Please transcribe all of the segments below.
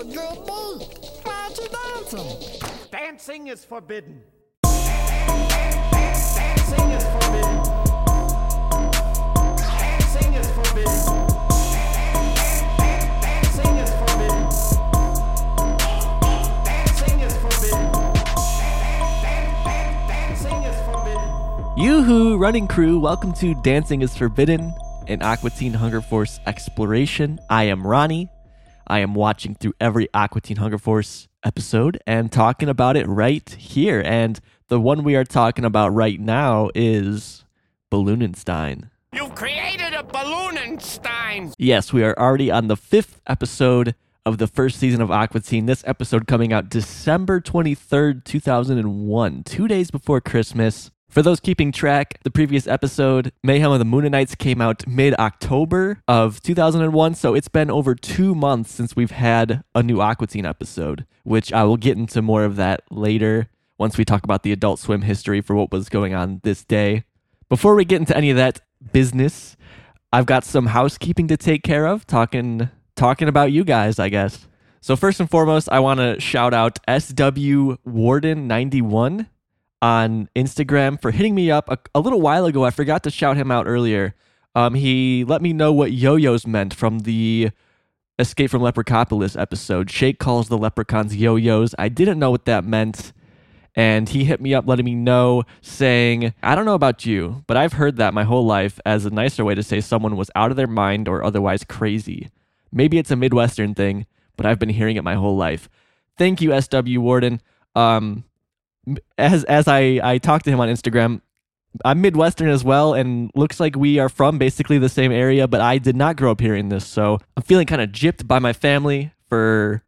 a good beat. Why aren't you dancing? Dancing is forbidden. Dancing is forbidden. Dancing is forbidden. Dancing is forbidden. Dancing is forbidden. Dancing is forbidden. Yoo-hoo, running crew, welcome to Dancing is Forbidden, an Aqua Teen Hunger Force exploration. I am Ronnie. I am watching through every Aqua Teen Hunger Force episode and talking about it right here. And the one we are talking about right now is Balloonenstein. You've created a Balloonenstein. Yes, we are already on the fifth episode of the first season of Aqua Teen. This episode coming out December 23rd, 2001, two days before Christmas. For those keeping track, the previous episode, Mayhem of the Mooninites, came out mid October of 2001. So it's been over two months since we've had a new Aqua Teen episode, which I will get into more of that later once we talk about the Adult Swim history for what was going on this day. Before we get into any of that business, I've got some housekeeping to take care of, talking talking about you guys, I guess. So first and foremost, I want to shout out SW Warden 91 on Instagram for hitting me up a, a little while ago. I forgot to shout him out earlier. Um, he let me know what yo-yos meant from the Escape from Leprechaupolis episode. Shake calls the leprechauns yo-yos. I didn't know what that meant. And he hit me up letting me know, saying, I don't know about you, but I've heard that my whole life as a nicer way to say someone was out of their mind or otherwise crazy. Maybe it's a Midwestern thing, but I've been hearing it my whole life. Thank you, SW Warden. Um, as as I I talked to him on Instagram, I'm Midwestern as well, and looks like we are from basically the same area. But I did not grow up hearing this, so I'm feeling kind of gypped by my family for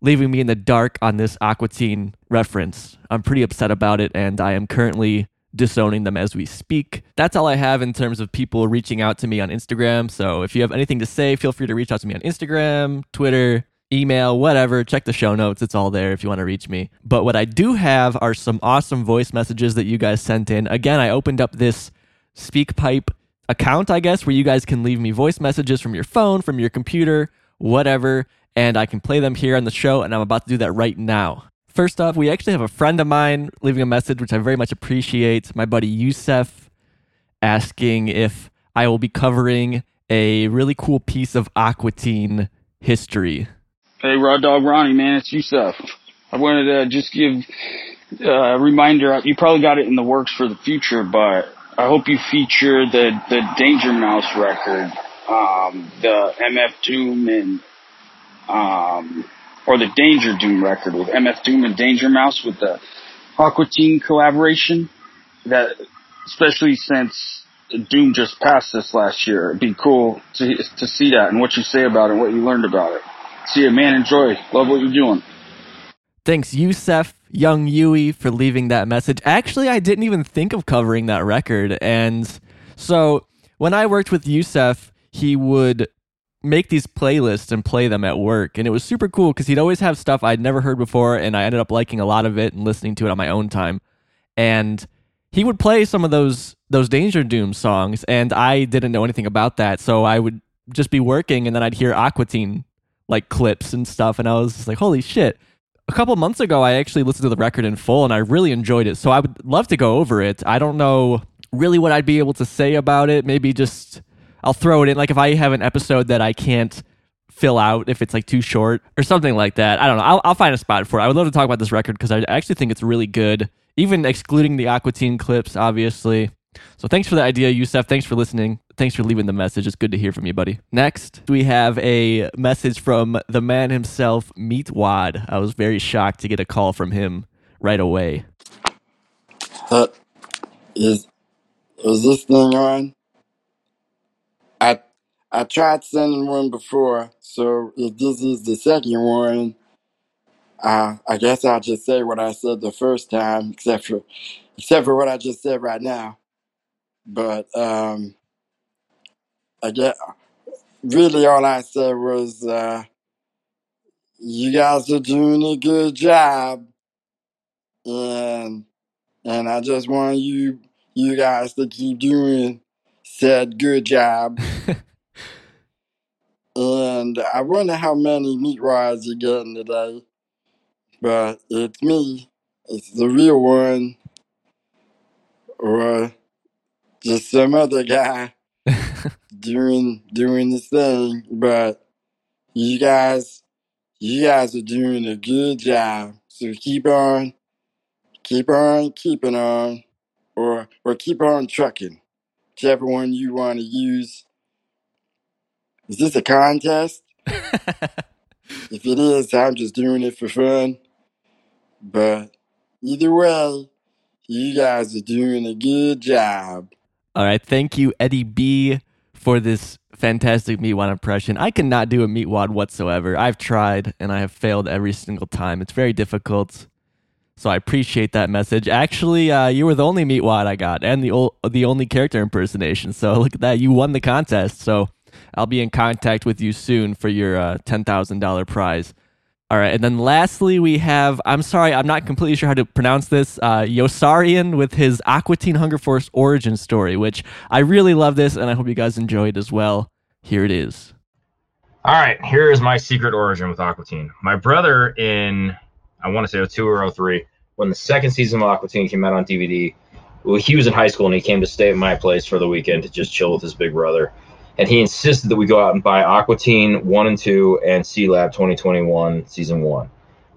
leaving me in the dark on this Aqua Teen reference. I'm pretty upset about it, and I am currently disowning them as we speak. That's all I have in terms of people reaching out to me on Instagram. So if you have anything to say, feel free to reach out to me on Instagram, Twitter, email, whatever. Check the show notes. It's all there if you want to reach me. But what I do have are some awesome voice messages that you guys sent in. Again, I opened up this SpeakPipe account, I guess, where you guys can leave me voice messages from your phone, from your computer, whatever, and I can play them here on the show. And I'm about to do that right now. First off, we actually have a friend of mine leaving a message, which I very much appreciate. My buddy Youssef asking if I will be covering a really cool piece of Aqua Teen history. Hey, Raw Dog Ronnie, man, it's Yusuf. I wanted to just give uh, a reminder. You probably got it in the works for the future, but I hope you feature the the Danger Mouse record, um, the MF Doom and um, or the Danger Doom record with MF Doom and Danger Mouse with the Aqua Teen collaboration. That especially since Doom just passed this last year, it'd be cool to to see that and what you say about it, what you learned about it. See you, man. Enjoy. Love what you're doing. Thanks, Youssef, Young Yui, for leaving that message. Actually, I didn't even think of covering that record. And so when I worked with Youssef, he would make these playlists and play them at work. And it was super cool because he'd always have stuff I'd never heard before. And I ended up liking a lot of it and listening to it on my own time. And he would play some of those those Danger Doom songs, and I didn't know anything about that. So I would just be working, and then I'd hear Aqua Teen like clips and stuff, and I was like, holy shit. A couple months ago, I actually listened to the record in full, and I really enjoyed it. So I would love to go over it. I don't know really what I'd be able to say about it. Maybe just I'll throw it in. Like if I have an episode that I can't fill out if it's like too short or something like that. I don't know. I'll, I'll find a spot for it. I would love to talk about this record because I actually think it's really good, even excluding the Aqua Teen clips, obviously. So thanks for the idea, Yusef. Thanks for listening. Thanks for leaving the message. It's good to hear from you, buddy. Next, we have a message from the man himself, Meatwad. I was very shocked to get a call from him right away. Uh, is is this thing on? I I tried sending one before, so if this is the second one, uh, I guess I'll just say what I said the first time, except for except for what I just said right now. But um, I get really all I said was uh, you guys are doing a good job, and and I just want you you guys to keep doing said good job. and I wonder how many meat wads you're getting today. But it's me. It's the real one, or just some other guy doing doing this thing. But you guys, you guys are doing a good job. So keep on, keep on, keeping on, or or keep on trucking, whichever one you want to use. Is this a contest? If it is, I'm just doing it for fun. But either way, you guys are doing a good job. All right, thank you, Eddie B, for this fantastic meat wad impression. I cannot do a meat wad whatsoever. I've tried and I have failed every single time. It's very difficult. So I appreciate that message. Actually, uh, you were the only meat wad I got, and the ol- the only character impersonation. So look at that, you won the contest. So I'll be in contact with you soon for your uh, ten thousand dollar prize. All right, and then lastly we have I'm sorry I'm not completely sure how to pronounce this uh, Yosarian with his Aqua Teen Hunger Force origin story, which I really love this and I hope you guys enjoy it as well. Here it is. All right, here is my secret origin with Aqua Teen. My brother in, I want to say 02 or 03, when the second season of Aqua Teen came out on DVD, well, he was in high school and he came to stay at my place for the weekend to just chill with his big brother. And he insisted that we go out and buy Aqua Teen 1 and 2 and Sealab 2021 Season 1.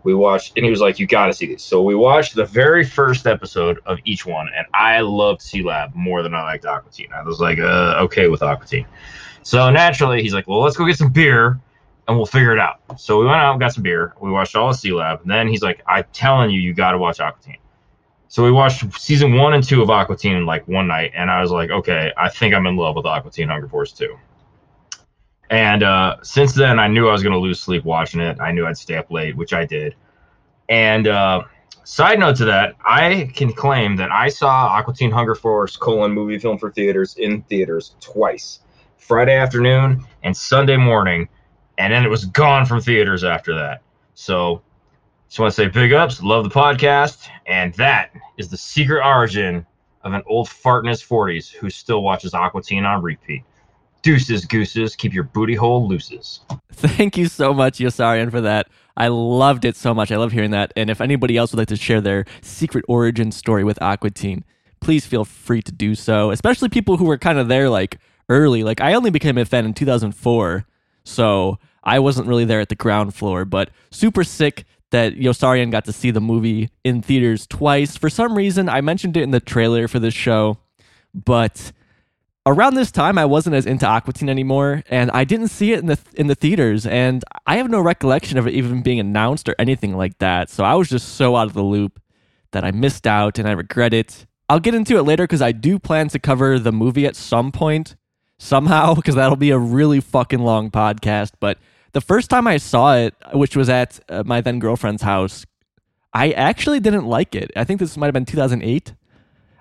We watched, and he was like, You got to see these. So we watched the very first episode of each one, and I loved Sealab more than I liked Aqua Teen. I was like, uh, okay with Aqua Teen. So naturally, he's like, well, let's go get some beer and we'll figure it out. So we went out and got some beer. We watched all of Sealab. And then he's like, I'm telling you, you got to watch Aqua Teen. So we watched season one and two of Aqua Teen in like one night. And I was like, okay, I think I'm in love with Aqua Teen Hunger Force 2. And uh, since then, I knew I was going to lose sleep watching it. I knew I'd stay up late, which I did. And uh, side note to that, I can claim that I saw Aqua Teen Hunger Force colon movie film for theaters in theaters twice. Friday afternoon and Sunday morning, and then it was gone from theaters after that. So, just want to say big ups, love the podcast, and that is the secret origin of an old fart in his 40s who still watches Aqua Teen on repeat. Deuces, gooses, keep your booty hole looses. Thank you so much, Yosarian, for that. I loved it so much. I love hearing that. And if anybody else would like to share their secret origin story with Aqua Teen, please feel free to do so. Especially people who were kind of there like early. Like I only became a fan in 2004, so I wasn't really there at the ground floor. But super sick that Yosarian got to see the movie in theaters twice. For some reason, I mentioned it in the trailer for this show, but around this time I wasn't as into Aqua Teen anymore, and I didn't see it in the in the theaters, and I have no recollection of it even being announced or anything like that. So I was just so out of the loop that I missed out, and I regret it. I'll get into it later because I do plan to cover the movie at some point, somehow, because that'll be a really fucking long podcast. But the first time I saw it, which was at uh, my then girlfriend's house, I actually didn't like it. I think this might have been 2008.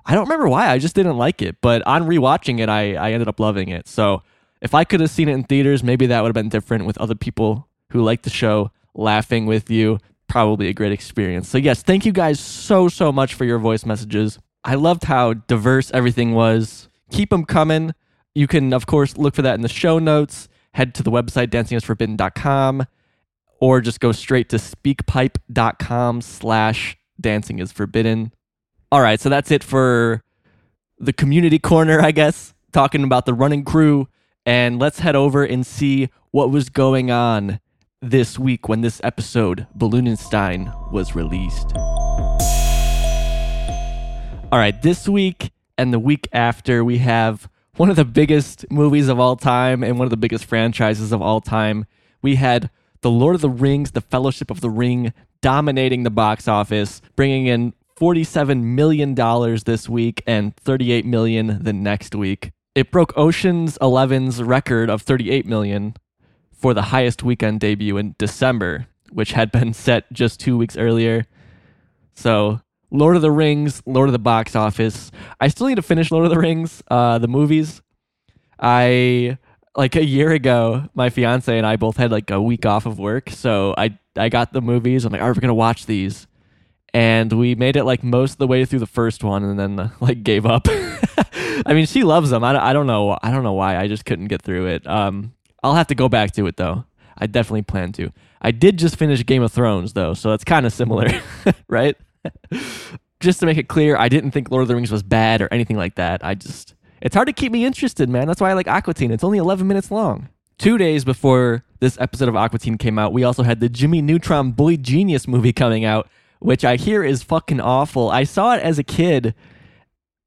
I don't remember why. I just didn't like it. But on rewatching it, I, I ended up loving it. So if I could have seen it in theaters, maybe that would have been different with other people who like the show laughing with you. Probably a great experience. So, yes, thank you guys so, so much for your voice messages. I loved how diverse everything was. Keep them coming. You can, of course, look for that in the show notes. Head to the website, dancingisforbidden.com, or just go straight to speakpipe.com slash dancing is forbidden. All right, so that's it for the community corner, I guess, talking about the running crew. And let's head over and see what was going on this week when this episode, Balloonenstein, was released. All right, this week and the week after, we have one of the biggest movies of all time and one of the biggest franchises of all time. We had The Lord of the Rings, The Fellowship of the Ring, dominating the box office, bringing in $47 million this week and 38 million the next week. It broke Ocean's 11's record of 38 million for the highest weekend debut in December, which had been set just two weeks earlier. So, Lord of the Rings, Lord of the Box Office. I still need to finish Lord of the Rings, uh, the movies. I like a year ago, my fiance and I both had like a week off of work, so I I got the movies. I'm like, are we gonna watch these? And we made it like most of the way through the first one, and then like gave up. I mean, she loves them. I, I don't know. I don't know why. I just couldn't get through it. Um, I'll have to go back to it though. I definitely plan to. I did just finish Game of Thrones though, so it's kind of similar, right? Just to make it clear, I didn't think Lord of the Rings was bad or anything like that. I just it's hard to keep me interested, man. That's why I like Aqua Teen. It's only 11 minutes long. Two days before this episode of Aqua Teen came out, we also had the Jimmy Neutron Boy Genius movie coming out, which I hear is fucking awful. I saw it as a kid.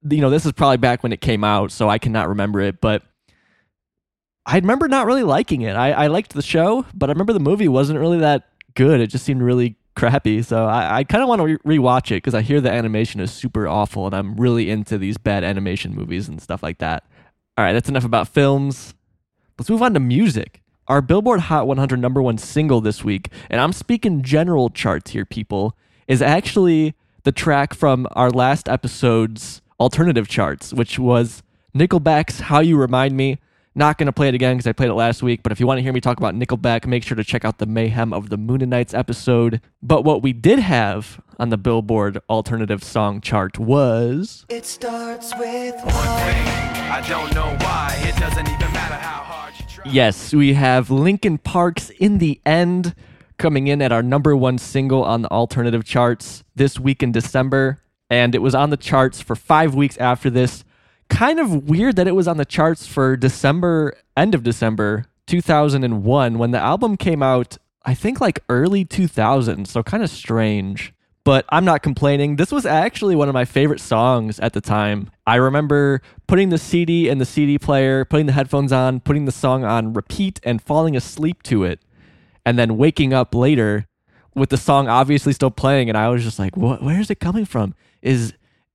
You know, this is probably back when it came out, so I cannot remember it, but I remember not really liking it. I, I liked the show, but I remember the movie wasn't really that good. It just seemed really crappy. So I, I kind of want to re- rewatch it because I hear the animation is super awful, and I'm really into these bad animation movies and stuff like that. All right, that's enough about films. Let's move on to music. Our Billboard Hot 100 number one single this week, and I'm speaking general charts here, people, is actually the track from our last episode's alternative charts, which was Nickelback's How You Remind Me. Not going to play it again because I played it last week, but if you want to hear me talk about Nickelback, make sure to check out the Mayhem of the Mooninites episode. But what we did have on the Billboard alternative song chart was. It starts with One thing, I don't know why. It doesn't even matter how hard you try. Yes, we have Linkin Park's In the End coming in at our number one single on the alternative charts this week in December. And it was on the charts for five weeks after this. Kind of weird that it was on the charts for December, end of December 2001, when the album came out, I think like early 2000. So kind of strange. But I'm not complaining. This was actually one of my favorite songs at the time. I remember putting the CD in the CD player, putting the headphones on, putting the song on repeat, and falling asleep to it and then waking up later with the song obviously still playing and i was just like what where is it coming from is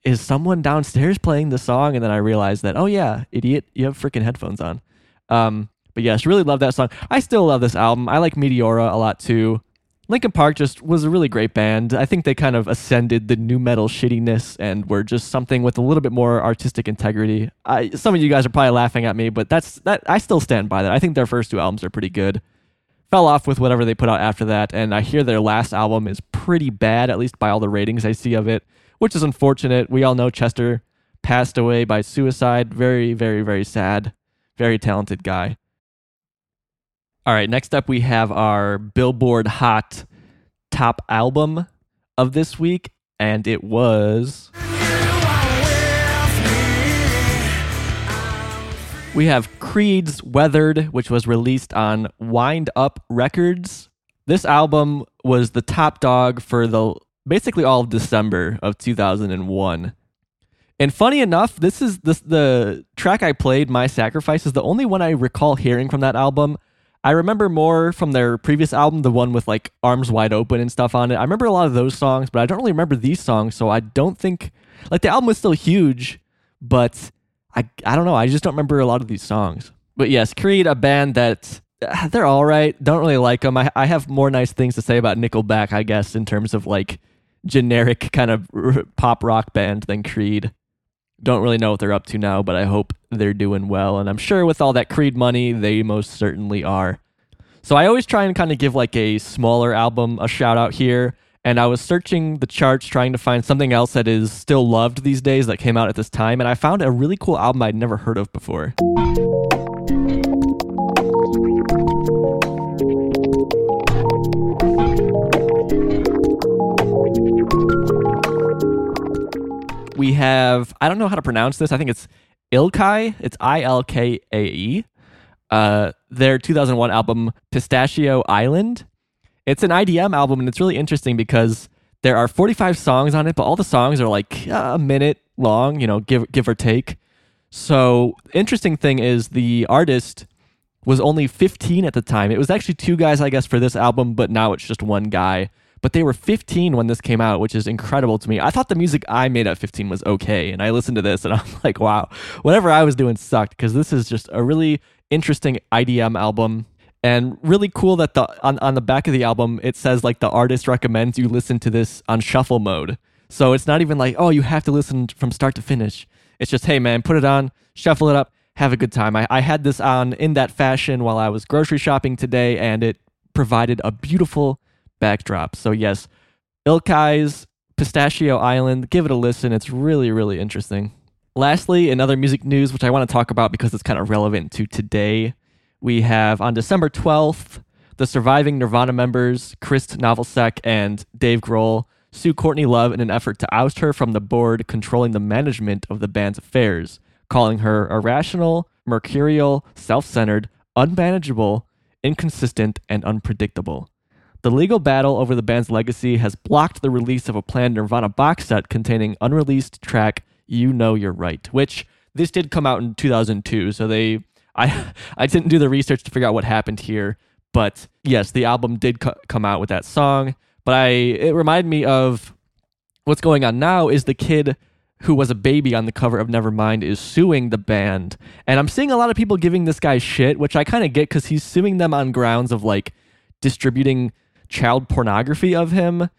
is someone downstairs playing the song and then i realized that oh yeah idiot you have freaking headphones on. Um but yes really love that song. I still love this album. I like meteora a lot too. Linkin park just was a really great band. I think they kind of ascended the nu metal shittiness and were just something with a little bit more artistic integrity. I, some of you guys are probably laughing at me but that's that i still stand by that. I think their first two albums are pretty good. Fell off with whatever they put out after that. And I hear their last album is pretty bad, at least by all the ratings I see of it, which is unfortunate. We all know Chester passed away by suicide. Very, very, very sad. Very talented guy. All right, next up we have our Billboard Hot top album of this week, and it was. We have Creed's Weathered, which was released on Wind Up Records. This album was the top dog for the basically all of December of 2001. And funny enough, this is this the track I played, My Sacrifice, is the only one I recall hearing from that album. I remember more from their previous album, the one with like Arms Wide Open and stuff on it. I remember a lot of those songs, but I don't really remember these songs, so I don't think like the album was still huge, but I I don't know. I just don't remember a lot of these songs. But yes, Creed, a band that uh, they're all right. Don't really like them. I I have more nice things to say about Nickelback, I guess, in terms of like generic kind of pop rock band than Creed. Don't really know what they're up to now, but I hope they're doing well. And I'm sure with all that Creed money, they most certainly are. So I always try and kind of give like a smaller album a shout out here. And I was searching the charts trying to find something else that is still loved these days that came out at this time. And I found a really cool album I'd never heard of before. We have I don't know how to pronounce this. I think it's Ilkae. It's I L K A E. Uh, their 2001 album Pistachio Island. It's an IDM album and it's really interesting because there are 45 songs on it, but all the songs are like a minute long, you know, give give or take. So, interesting thing is the artist was only 15 at the time. It was actually two guys, I guess, for this album, but now it's just one guy. But they were 15 when this came out, which is incredible to me. I thought the music I made at 15 was okay, and I listened to this and I'm like, wow, whatever I was doing sucked because this is just a really interesting IDM album. And really cool that the on, on the back of the album it says like the artist recommends you listen to this on shuffle mode. So it's not even like, oh, you have to listen from start to finish. It's just, hey man, put it on, shuffle it up, have a good time. I, I had this on in that fashion while I was grocery shopping today, and it provided a beautiful backdrop. So yes, Ilkae's Pistachio Island. Give it a listen. It's really, really interesting. Lastly, in other music news, which I want to talk about because it's kind of relevant to today, we have on December 12th, the surviving Nirvana members, Chris Novosek and Dave Grohl, sue Courtney Love in an effort to oust her from the board controlling the management of the band's affairs, calling her irrational, mercurial, self centered, unmanageable, inconsistent, and unpredictable. The legal battle over the band's legacy has blocked the release of a planned Nirvana box set containing unreleased track You Know You're Right, which this did come out in 2002, so they I I didn't do the research to figure out what happened here, but yes, the album did co- come out with that song, but I it reminded me of what's going on now is the kid who was a baby on the cover of Nevermind is suing the band. And I'm seeing a lot of people giving this guy shit, which I kind of get cuz he's suing them on grounds of like distributing child pornography of him,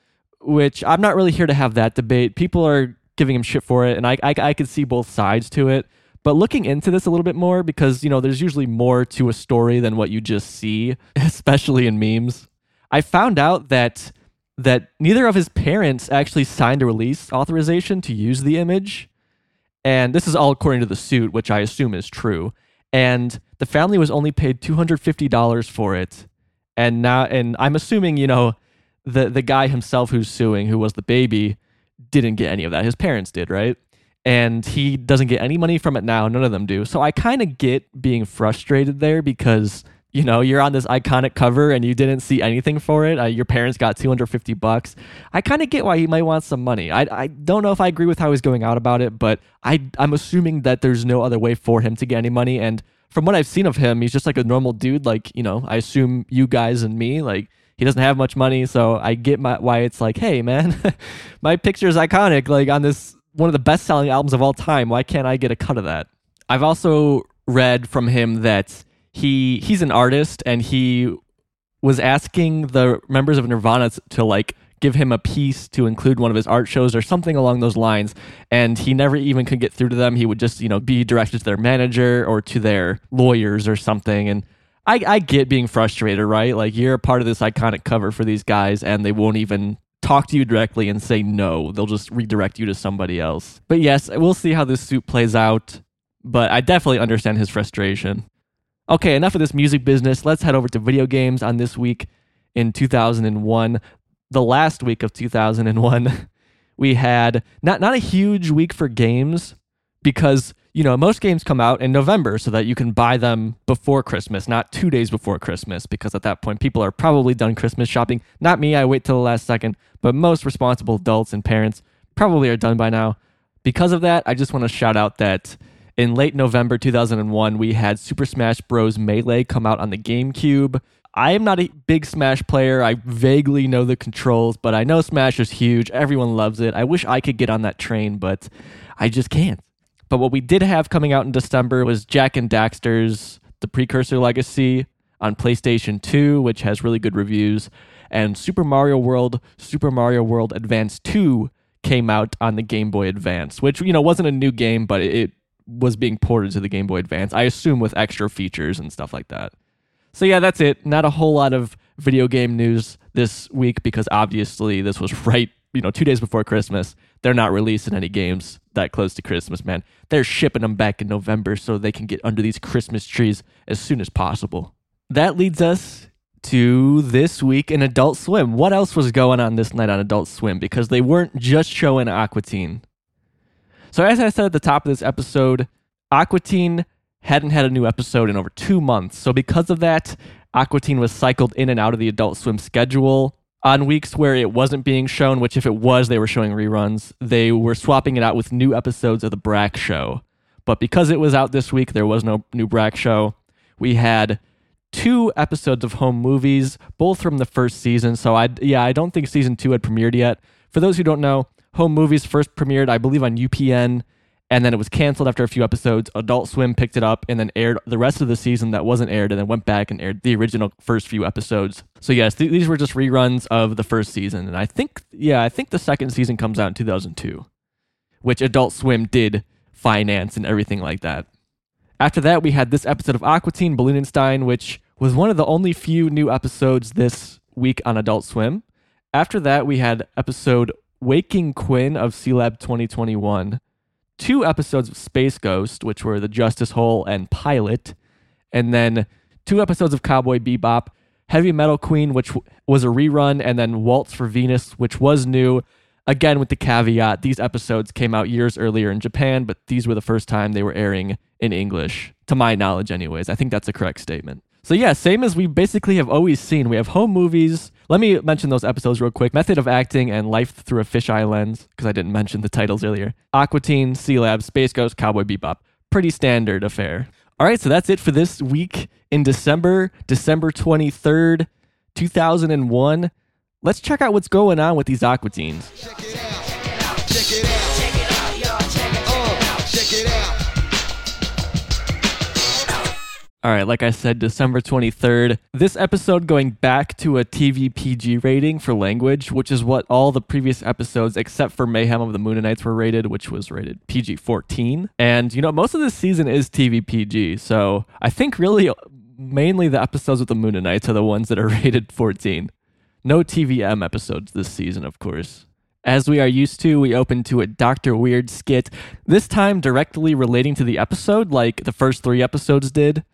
which I'm not really here to have that debate. People are giving him shit for it, and I, I, I could see both sides to it. But looking into this a little bit more, because, you know, there's usually more to a story than what you just see, especially in memes. I found out that that neither of his parents actually signed a release authorization to use the image. And this is all according to the suit, which I assume is true. And the family was only paid $250 for it and now and I'm assuming you know the the guy himself who's suing, who was the baby, didn't get any of that. His parents did, right? And he doesn't get any money from it now. None of them do. So I kind of get being frustrated there because you know you're on this iconic cover and you didn't see anything for it. Uh, your parents got 250 bucks. I kind of get why he might want some money. I I don't know if I agree with how he's going out about it, but I I'm assuming that there's no other way for him to get any money and from what I've seen of him, he's just like a normal dude. Like, you know, I assume you guys and me, like, he doesn't have much money. So I get my, why it's like, hey, man, my picture is iconic, like on this, one of the best selling albums of all time. Why can't I get a cut of that? I've also read from him that he he's an artist and he was asking the members of Nirvana to like give him a piece to include one of his art shows or something along those lines. And he never even could get through to them. He would just, you know, be directed to their manager or to their lawyers or something. And I, I get being frustrated, right? Like you're a part of this iconic cover for these guys and they won't even talk to you directly and say no. They'll just redirect you to somebody else. But yes, we'll see how this suit plays out. But I definitely understand his frustration. Okay, enough of this music business. Let's head over to video games on this week in 2001 the last week of 2001, we had not not a huge week for games because you know most games come out in November so that you can buy them before Christmas, not two days before Christmas, because at that point people are probably done Christmas shopping. Not me, I wait till the last second, but most responsible adults and parents probably are done by now. Because of that, I just want to shout out that in late November 2001, we had Super Smash Bros. Melee come out on the GameCube. I am not a big Smash player. I vaguely know the controls, but I know Smash is huge. Everyone loves it. I wish I could get on that train, but I just can't. But what we did have coming out in December was Jak and Daxter's The Precursor Legacy on PlayStation 2, which has really good reviews, and Super Mario World, Super Mario World Advance 2 came out on the Game Boy Advance, which you know wasn't a new game, but it was being ported to the Game Boy Advance. I assume with extra features and stuff like that. So yeah, that's it. Not a whole lot of video game news this week because obviously this was right, you know, two days before Christmas. They're not releasing any games that close to Christmas, man. They're shipping them back in November so they can get under these Christmas trees as soon as possible. That leads us to this week in Adult Swim. What else was going on this night on Adult Swim? Because they weren't just showing Aqua Teen. So, as I said at the top of this episode, Aqua Teen hadn't had a new episode in over two months. So, because of that, Aqua Teen was cycled in and out of the Adult Swim schedule. On weeks where it wasn't being shown, which if it was, they were showing reruns, they were swapping it out with new episodes of The Brak Show. But because it was out this week, there was no new Brak Show. We had two episodes of home movies, both from the first season. So I yeah, I don't think season two had premiered yet. For those who don't know, home movies first premiered, I believe, on UPN and then it was canceled after a few episodes. Adult Swim picked it up and then aired the rest of the season that wasn't aired, and then went back and aired the original first few episodes. So yes, th- these were just reruns of the first season, and I think yeah, I think the second season comes out in 2002, which Adult Swim did finance and everything like that. After that, we had this episode of Aqua Teen Balloonenstein, which was one of the only few new episodes this week on Adult Swim. After that, we had episode Waking Quinn of Sealab 2021 two episodes of Space Ghost, which were The Justice Hole and Pilot, and then two episodes of Cowboy Bebop, Heavy Metal Queen, which was a rerun, and then Waltz for Venus, which was new. Again, with the caveat, these episodes came out years earlier in Japan, but these were the first time they were airing in English, to my knowledge, anyways. I think that's a correct statement. So, yeah, same as we basically have always seen. We have home movies. Let me mention those episodes real quick Method of Acting and Life Through a Fisheye Lens, because I didn't mention the titles earlier. Aqua Teen, Sea Lab, Space Ghost, Cowboy Bebop. Pretty standard affair. All right, so that's it for this week in December, December 23rd, 2001. Let's check out what's going on with these Aqua All right, like I said, December 23rd. This episode going back to a TV PG rating for language, which is what all the previous episodes, except for Mayhem of the Moon and Mooninites, were rated, which was rated PG 14. And, you know, most of this season is TV PG. So I think really mainly the episodes with the Moon and Mooninites are the ones that are rated 14. No TVM episodes this season, of course. As we are used to, we open to a Dr. Weird skit, this time directly relating to the episode, like the first three episodes did.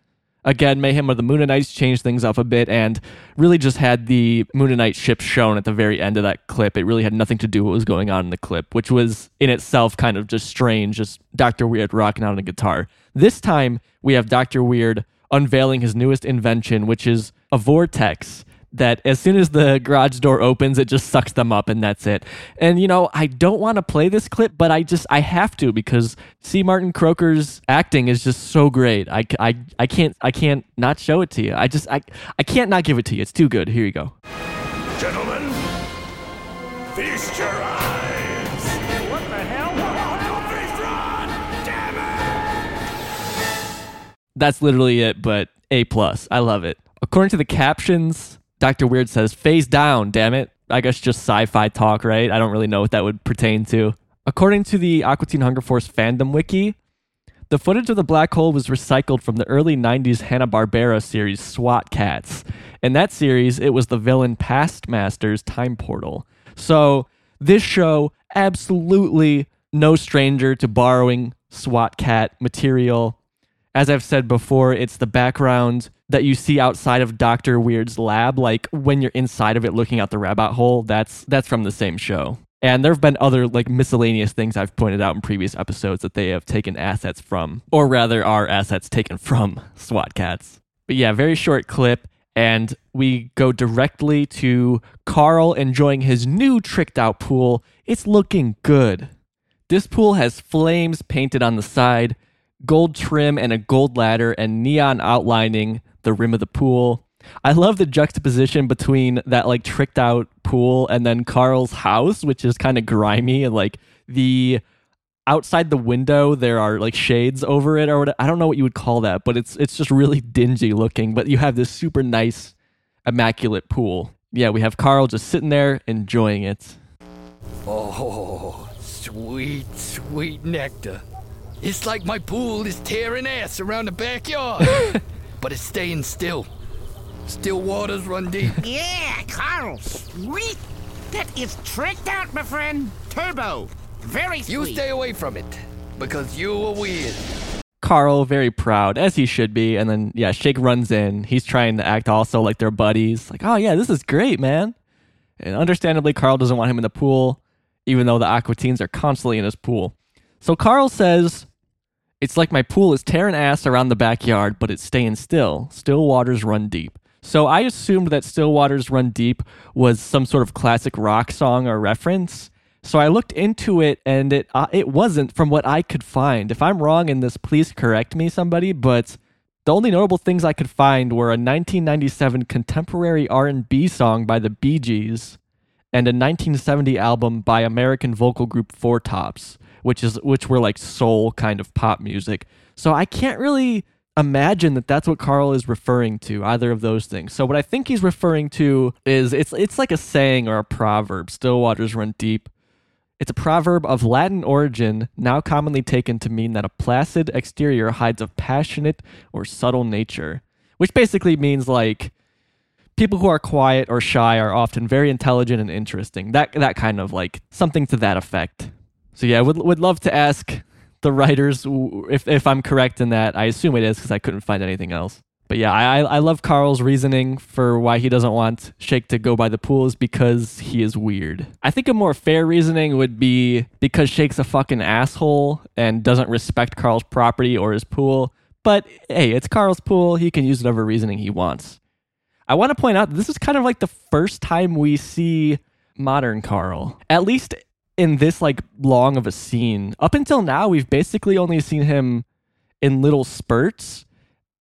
Again, Mayhem of the Mooninites changed things up a bit and really just had the Mooninite ship shown at the very end of that clip. It really had nothing to do with what was going on in the clip, which was in itself kind of just strange, just Dr. Weird rocking out on a guitar. This time, we have Dr. Weird unveiling his newest invention, which is a vortex that as soon as the garage door opens, it just sucks them up and that's it. And you know, I don't want to play this clip, but I just I have to because C. Martin Croker's acting is just so great. I, I, I can't I can't not show it to you. I just I I can't not give it to you. It's too good. Here you go. Gentlemen, feast your eyes. What the hell? Feast! Damn it! That's literally it, but A plus. I love it. According to the captions, Dr. Weird says, phase down, damn it. I guess just sci-fi talk, right? I don't really know what that would pertain to. According to the Aqua Teen Hunger Force fandom wiki, the footage of the black hole was recycled from the early 90s Hanna-Barbera series SWAT Kats. In that series, it was the villain Pastmaster's time portal. So, this show absolutely no stranger to borrowing SWAT Kat material. As I've said before, it's the background that you see outside of Dr. Weird's lab like when you're inside of it looking out the rabbit hole, that's that's from the same show. And there have been other like miscellaneous things I've pointed out in previous episodes that they have taken assets from, or rather are assets taken from SWAT Kats. But yeah, very short clip. And we go directly to Carl enjoying his new tricked out pool. It's looking good. This pool has flames painted on the side, gold trim, and a gold ladder, and neon outlining the rim of the pool. I love the juxtaposition between that like tricked out pool and then Carl's house, which is kind of grimy and like the outside the window there are like shades over it or what I don't know what you would call that, but it's it's just really dingy looking. But you have this super nice, immaculate pool. Yeah, we have Carl just sitting there enjoying it. Oh, sweet, sweet nectar. It's like my pool is tearing ass around the backyard, but it's staying still. Still waters run deep. Yeah, Carl, sweet. That is tricked out, my friend. Turbo. Very sweet. You stay away from it, because you are weird. Carl very proud as he should be, and then yeah, Shake runs in. He's trying to act also like they're buddies. Like, oh yeah, this is great, man. And understandably, Carl doesn't want him in the pool, even though the Aqua Teens are constantly in his pool. So Carl says, It's like my pool is tearing ass around the backyard, but it's staying still. Still waters run deep. So I assumed that Still Waters Run Deep was some sort of classic rock song or reference. So I looked into it and it uh, it wasn't from what I could find. If I'm wrong in this, please correct me somebody, but the only notable things I could find were a 1997 contemporary R&B song by the Bee Gees and a 1970 album by American vocal group Four Tops, which is which were like soul kind of pop music. So I can't really imagine that that's what Carl is referring to, either of those things. So what I think he's referring to is it's it's like a saying or a proverb, still waters run deep. It's a proverb of Latin origin, now commonly taken to mean that a placid exterior hides a passionate or subtle nature, which basically means like people who are quiet or shy are often very intelligent and interesting. That that kind of like something to that effect. So yeah, would would love to ask the writers if if I'm correct in that. I assume it is because I couldn't find anything else. But yeah, I I love Carl's reasoning for why he doesn't want Shake to go by the pool is because he is weird. I think a more fair reasoning would be because Shake's a fucking asshole and doesn't respect Carl's property or his pool. But hey, it's Carl's pool. He can use whatever reasoning he wants. I want to point out this is kind of like the first time we see modern Carl. At least in this like long of a scene. Up until now, we've basically only seen him in little spurts.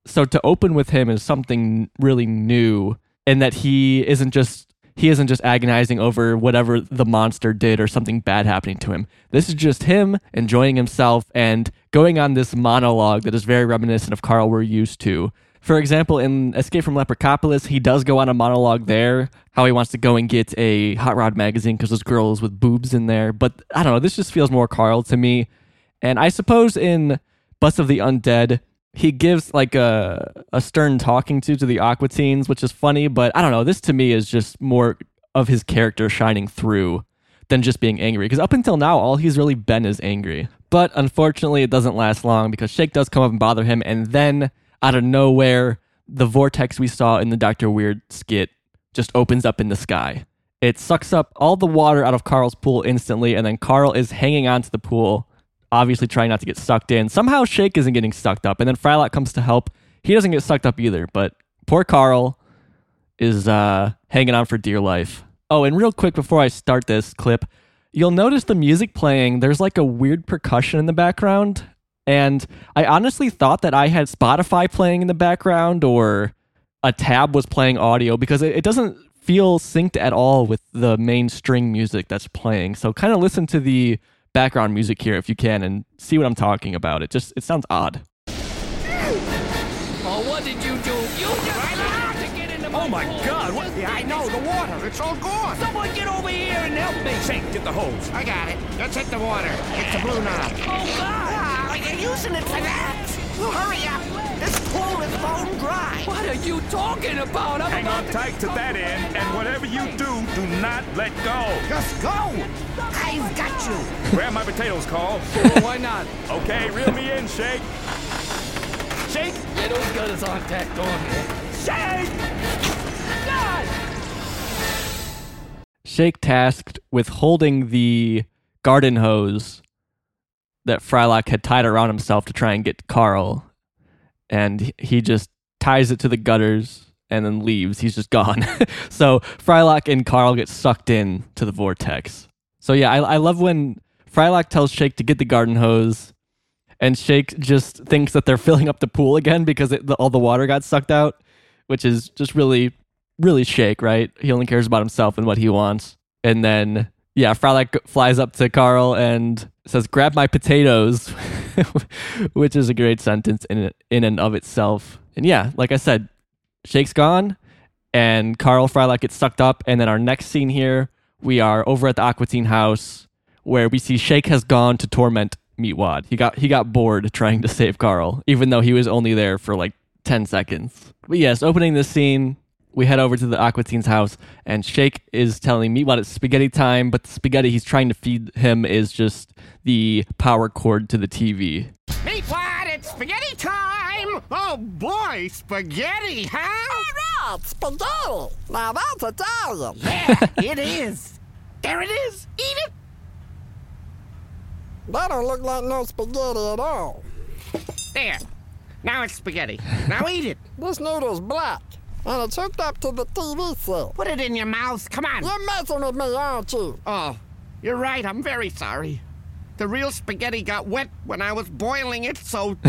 So to open with him is something really new in that he isn't just he isn't just agonizing over whatever the monster did or something bad happening to him. This is just him enjoying himself and going on this monologue that is very reminiscent of Carl we're used to. For example, in Escape from Leprechaupolis, he does go on a monologue there, how he wants to go and get a Hot Rod magazine because there's girls with boobs in there. But I don't know, this just feels more Carl to me. And I suppose in Bus of the Undead, he gives like a a stern talking to to the Aqua Teens, which is funny, but I don't know. This to me is just more of his character shining through than just being angry. Because up until now, all he's really been is angry. But unfortunately, it doesn't last long because Shake does come up and bother him, and then out of nowhere, the vortex we saw in the Doctor Weird skit just opens up in the sky. It sucks up all the water out of Carl's pool instantly, and then Carl is hanging onto the pool obviously trying not to get sucked in. Somehow Shake isn't getting sucked up, and then Frylock comes to help. He doesn't get sucked up either, but poor Carl is uh, hanging on for dear life. Oh, and real quick before I start this clip, you'll notice the music playing. There's like a weird percussion in the background, and I honestly thought that I had Spotify playing in the background or a tab was playing audio because it, it doesn't feel synced at all with the main string music that's playing. So kind of listen to the background music here if you can and see what I'm talking about. It just it sounds odd. Oh, what did you do? You just tried to get into my Oh my pool. god, what? Yeah, I know, the water, it's all gone. Someone get over here and help me. Shake, get the hose. I got it. Let's hit the water. It's the blue knob. Oh, God. Ah, you're using it for that. Hurry up. This pool is bone dry. What are you talking about? I'm Hang about on to tight to that end, and whatever you do, do not let go. Just go. I've got you. Grab my potatoes, Carl. Well, why not? Okay, reel me in, Shake. Shake! Yeah, those gutters aren't tacked on yet. Shake! God! Shake tasked with holding the garden hose that Frylock had tied around himself to try and get Carl, and he just ties it to the gutters and then leaves. He's just gone. so Frylock and Carl get sucked in to the vortex. So yeah, I, I love when Frylock tells Shake to get the garden hose, and Shake just thinks that they're filling up the pool again because it, the, all the water got sucked out, which is just really, really Shake, right? He only cares about himself and what he wants. And then, yeah, Frylock flies up to Carl and says, "Grab my potatoes," which is a great sentence in in and of itself. And yeah, like I said, Shake's gone, and Carl Frylock gets sucked up. And then our next scene here, we are over at the Aqua Teen house where we see Shake has gone to torment Meatwad. He got he got bored trying to save Carl, even though he was only there for like ten seconds. But yes, opening this scene, we head over to the Aqua Teen's house, and Shake is telling Meatwad it's spaghetti time, but the spaghetti he's trying to feed him is just the power cord to the TV. Meat what? It's spaghetti time. Oh boy, spaghetti, huh? Right, spaghetti. Now that's Italian. Yeah, it is. There it is. Eat it. That don't look like no spaghetti at all. There. Now it's spaghetti. Now eat it. This noodle's black, and it's hooked up to the TV set. Put it in your mouth. Come on. You're messing with me, aren't you? Oh, you're right. I'm very sorry. The real spaghetti got wet when I was boiling it, so.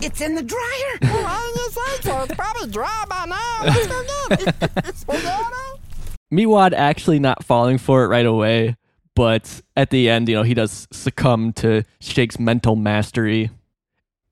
it's in the dryer. Well, I didn't say so. It's probably dry by now. Let's go get it. spaghetti? Meatwad actually not falling for it right away, but at the end, you know, he does succumb to Shake's mental mastery.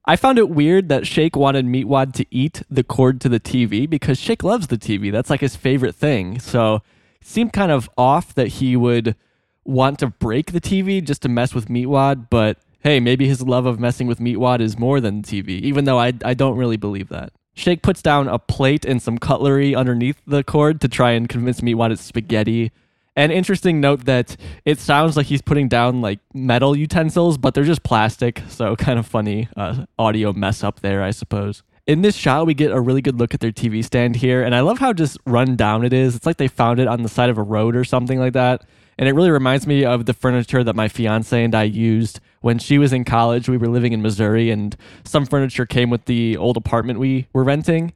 I found it weird that Shake wanted Meatwad to eat the cord to the TV because Shake loves the TV. That's like his favorite thing. So it seemed kind of off that he would want to break the TV just to mess with Meatwad, but hey, maybe his love of messing with Meatwad is more than TV, even though I, I don't really believe that. Shake puts down a plate and some cutlery underneath the cord to try and convince Meatwad it's spaghetti. An interesting note that it sounds like he's putting down like metal utensils, but they're just plastic, so kind of funny uh, audio mess up there, I suppose. In this shot, we get a really good look at their TV stand here, and I love how just run down it is. It's like they found it on the side of a road or something like that. And it really reminds me of the furniture that my fiance and I used when she was in college. We were living in Missouri, and some furniture came with the old apartment we were renting.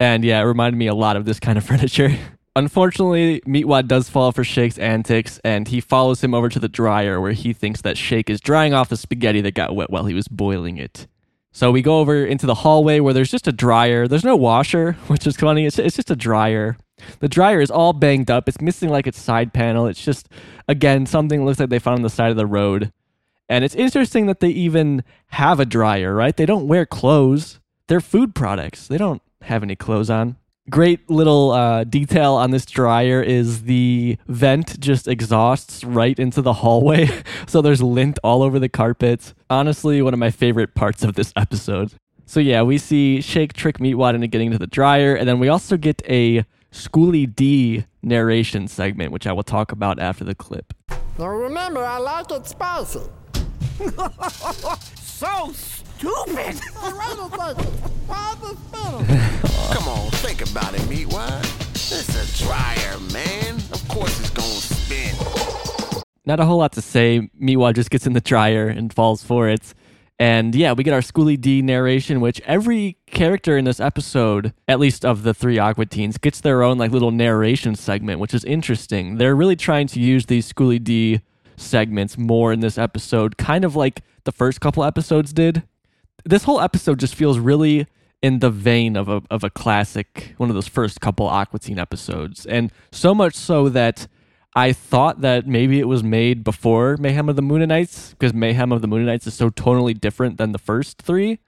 And yeah, it reminded me a lot of this kind of furniture. Unfortunately, Meatwad does fall for Shake's antics, and he follows him over to the dryer where he thinks that Shake is drying off the spaghetti that got wet while he was boiling it. So we go over into the hallway where there's just a dryer. There's no washer, which is funny. It's, it's just a dryer. The dryer is all banged up. It's missing like its side panel. It's just, again, something looks like they found on the side of the road. And it's interesting that they even have a dryer, right? They don't wear clothes. They're food products. They don't have any clothes on. Great little uh, detail on this dryer is the vent just exhausts right into the hallway. so there's lint all over the carpet. Honestly, one of my favorite parts of this episode. So yeah, we see Shake trick Meatwad into getting into the dryer, and then we also get a Schooly D narration segment, which I will talk about after the clip. Now remember, I like it spicy. So stupid. Wait a second. Why the spinner? Come on, think about it, Meatwad. It's a dryer, man. Of course it's gonna spin. Not a whole lot to say. Meatwad just gets in the dryer and falls for it. And yeah, we get our Schooly D narration, which every character in this episode, at least of the three Aqua Teens, gets their own like little narration segment, which is interesting. They're really trying to use these Schooly D segments more in this episode, kind of like the first couple episodes did. This whole episode just feels really in the vein of a of a classic, one of those first couple Aqua Teen episodes, and so much so that I thought that maybe it was made before Mayhem of the Mooninites because Mayhem of the Mooninites is so totally different than the first three.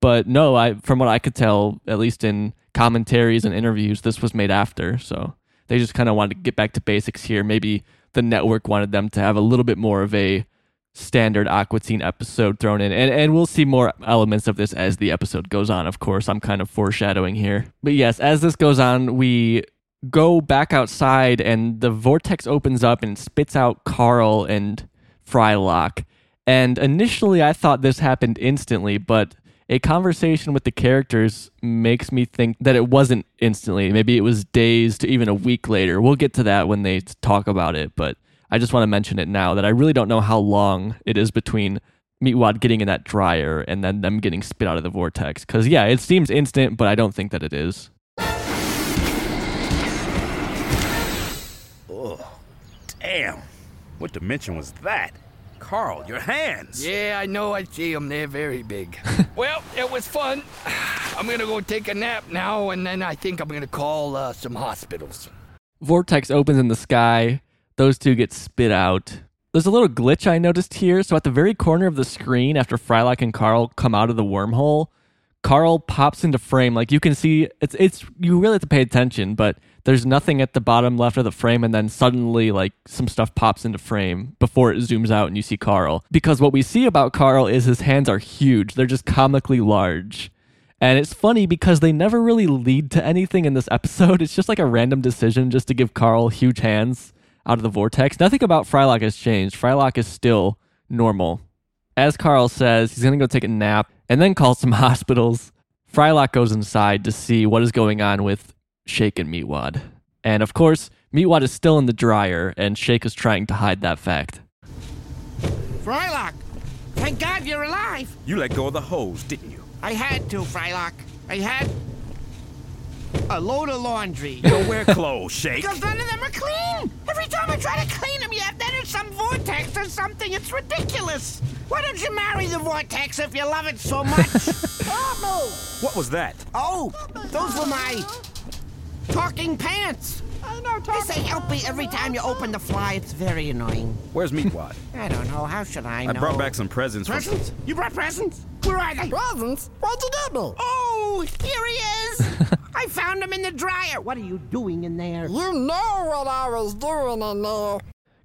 But no, I from what I could tell, at least in commentaries and interviews, this was made after. So they just kind of wanted to get back to basics here. Maybe the network wanted them to have a little bit more of a standard Aqua episode thrown in. And and we'll see more elements of this as the episode goes on, of course. I'm kind of foreshadowing here. But yes, as this goes on, we go back outside and the vortex opens up and spits out Carl and Frylock. And initially I thought this happened instantly, but a conversation with the characters makes me think that it wasn't instantly. Maybe it was days to even a week later. We'll get to that when they talk about it, but I just want to mention it now that I really don't know how long it is between Meatwad getting in that dryer and then them getting spit out of the vortex. Because, yeah, it seems instant, but I don't think that it is. Oh, damn. What dimension was that? Carl, your hands. Yeah, I know. I see them. They're very big. well, it was fun. I'm gonna go take a nap now, and then I think I'm gonna call uh, some hospitals. Vortex opens in the sky. Those two get spit out. There's a little glitch I noticed here. So at the very corner of the screen, after Frylock and Carl come out of the wormhole, Carl pops into frame. Like you can see, it's it's you really have to pay attention, but there's nothing at the bottom left of the frame, and then suddenly like some stuff pops into frame before it zooms out and you see Carl. Because what we see about Carl is his hands are huge. They're just comically large. And it's funny because they never really lead to anything in this episode. It's just like a random decision just to give Carl huge hands out of the vortex. Nothing about Frylock has changed. Frylock is still normal. As Carl says, he's going to go take a nap and then call some hospitals. Frylock goes inside to see what is going on with Shake and Meatwad. And of course, Meatwad is still in the dryer, and Shake is trying to hide that fact. Frylock, thank God you're alive. You let go of the hose, didn't you? I had to, Frylock. I had a load of laundry. You don't wear clothes, Shake. Because none of them are clean. Every time I try to clean them, you have then it's some vortex or something. It's ridiculous. Why don't you marry the vortex if you love it so much? What was that? oh, those were my talking pants. I know, talking They say help me every time you open the fly. It's very annoying. Where's Meatwad? I don't know. How should I know? I brought back some presents. from- presents. You brought presents? Where are they? Presents? What'd you get me? Oh, here he is. I found him in the dryer. What are you doing in there? You know what I was doing in there.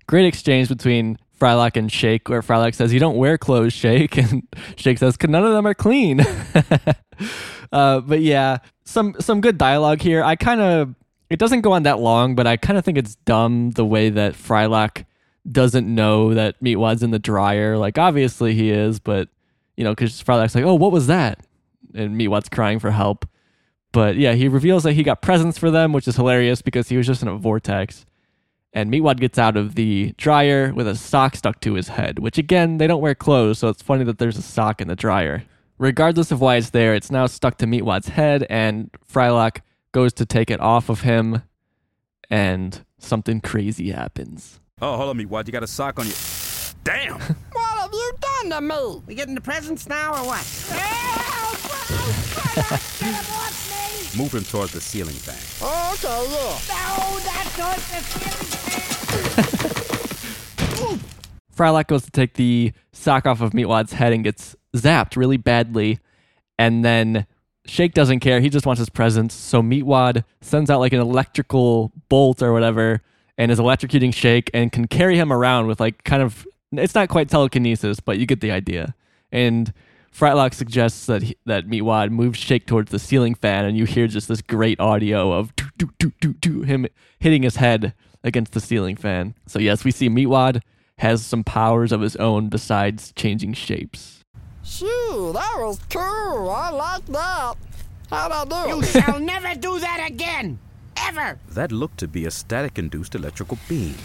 Great exchange between Frylock and Shake, where Frylock says, You don't wear clothes, Shake. And Shake says, "'Cause None of them are clean. uh, but yeah, some some good dialogue here. I kind of, it doesn't go on that long, but I kind of think it's dumb the way that Frylock doesn't know that Meatwad's in the dryer. Like, obviously he is, but, you know, because Frylock's like, Oh, what was that? and Meatwad's crying for help. But yeah, he reveals that he got presents for them, which is hilarious because he was just in a vortex. And Meatwad gets out of the dryer with a sock stuck to his head, which again, they don't wear clothes, so it's funny that there's a sock in the dryer. Regardless of why it's there, it's now stuck to Meatwad's head, and Frylock goes to take it off of him, and something crazy happens. Oh, hold on, Meatwad. You got a sock on you. Damn! What have you done to me? We getting the presents now or what? Help! Get him off Move him towards the ceiling fan. Oh, Okay, yeah. No, that's not the ceiling fan. Frylock goes to take the sock off of Meatwad's head and gets zapped really badly. And then Shake doesn't care. He just wants his presents. So Meatwad sends out like an electrical bolt or whatever and is electrocuting Shake and can carry him around with like kind of, it's not quite telekinesis, but you get the idea. And Frylock suggests that he, that Meatwad moves Shake towards the ceiling fan, and you hear just this great audio of doo, doo, doo, doo, doo, him hitting his head against the ceiling fan. So yes, we see Meatwad has some powers of his own besides changing shapes. Shoo, that was cool. I like that. How'd I do? You shall never do that again! Ever! That looked to be a static induced electrical beam.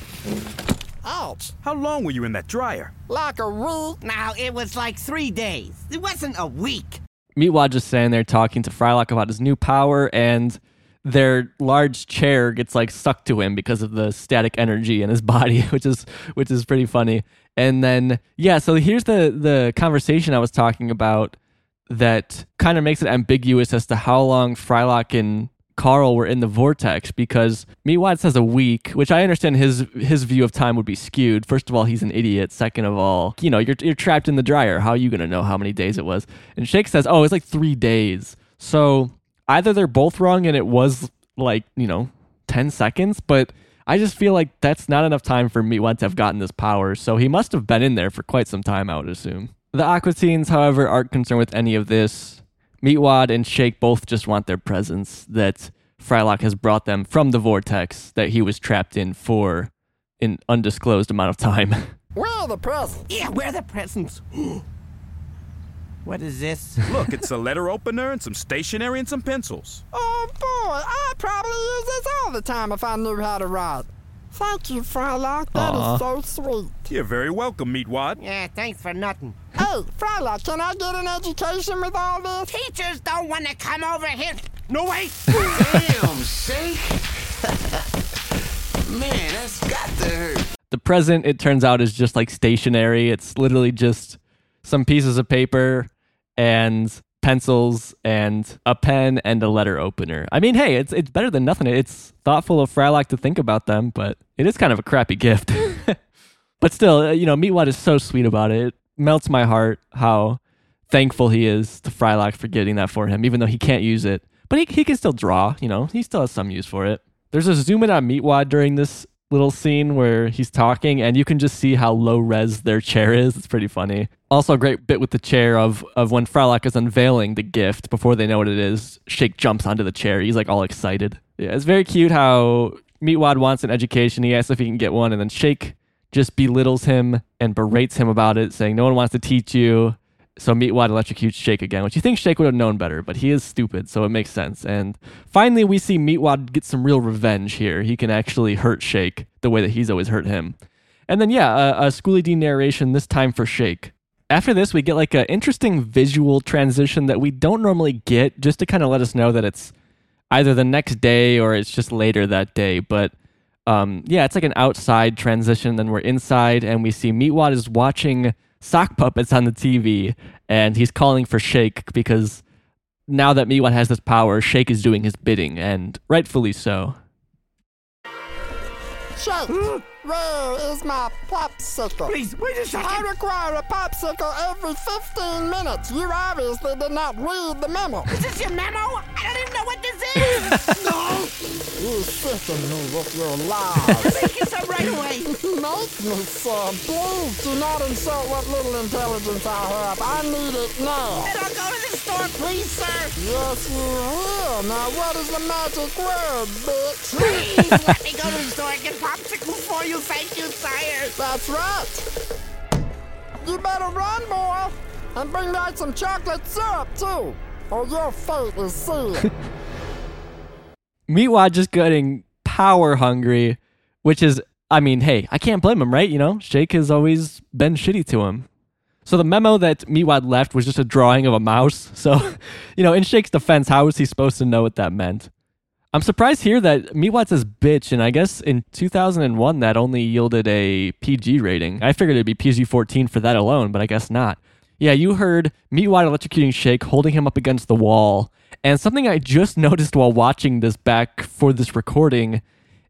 Ouch. How long were you in that dryer? Like a week. Now, it was like three days. It wasn't a week. Meatwad just standing there talking to Frylock about his new power, and their large chair gets like stuck to him because of the static energy in his body, which is which is pretty funny. And then yeah, so here's the the conversation I was talking about that kind of makes it ambiguous as to how long Frylock and Carl were in the vortex because Meatwad says a week, which I understand his his view of time would be skewed. First of all, he's an idiot. Second of all, you know, you're you're trapped in the dryer. How are you gonna know how many days it was? And Shake says, oh, it's like three days. So either they're both wrong and it was like you know ten seconds, but I just feel like that's not enough time for Meatwad to have gotten this power. So he must have been in there for quite some time, I would assume. The Aqua Teens, however, aren't concerned with any of this. Meatwad and Shake both just want their presents that Frylock has brought them from the vortex that he was trapped in for an undisclosed amount of time. Where are the presents? Yeah, where are the presents? what is this? Look, it's a letter opener and some stationery and some pencils. Oh boy, I'd probably use this all the time if I knew how to write. Thank you, Frylock. That is Aw. so sweet. You're very welcome, Meatwad. Yeah, thanks for nothing. Hey, Frylock, can I get an education with all this? Teachers don't want to come over here. No, wait! Damn, Shake. Man, that's got to hurt. the present, it turns out, is just like stationery. It's literally just some pieces of paper and pencils and a pen and a letter opener. I mean, hey, it's it's better than nothing. It's thoughtful of Frylock to think about them, but it is kind of a crappy gift. but still, you know, Meatwad is so sweet about it. Melts my heart how thankful he is to Frylock for getting that for him, even though he can't use it. But he, he can still draw, you know, he still has some use for it. There's a zoom in on Meatwad during this little scene where he's talking, and you can just see how low res their chair is. It's pretty funny. Also, a great bit with the chair of of when Frylock is unveiling the gift before they know what it is. Shake jumps onto the chair. He's like all excited. Yeah, it's very cute how Meatwad wants an education. He asks if he can get one, and then Shake just belittles him and berates him about it, saying no one wants to teach you. So Meatwad electrocutes Shake again, which you think Shake would have known better, but he is stupid, so it makes sense. And finally, we see Meatwad get some real revenge here. He can actually hurt Shake the way that he's always hurt him. And then, yeah, a, a Schooly D narration, this time for Shake. After this, we get like an interesting visual transition that we don't normally get, just to kind of let us know that it's either the next day or it's just later that day. But um, yeah, it's like an outside transition. Then we're inside, and we see Meatwad is watching sock puppets on the TV, and he's calling for Shake because now that Meatwad has this power, Shake is doing his bidding, and rightfully so. Shake, where is my popsicle? Please, wait a I second. I require a popsicle every 15 minutes. You obviously did not read the memo. Is this your memo? I don't even know what this is. no! You sicken me with your lies. Make it so right away. Make me so. Please do not insult what little intelligence I have. I need it now. Then I'll go to the store, please, sir. Yes, you will. Now, what is the magic word, bitch? Please let me go to the store and get popsicles for you. Thank you, sire. That's right. You better run, boy. And bring back some chocolate syrup, too. or your fate is sealed. Meatwad just getting power hungry, which is, I mean, hey, I can't blame him, right? You know, Shake has always been shitty to him. So the memo that Meatwad left was just a drawing of a mouse. So, you know, in Shake's defense, how was he supposed to know what that meant? I'm surprised here that Meatwad says bitch, and I guess in 2001 that only yielded a PG rating. I figured it'd be PG 14 for that alone, but I guess not. Yeah, you heard Meatwad electrocuting Shake, holding him up against the wall. And something I just noticed while watching this back for this recording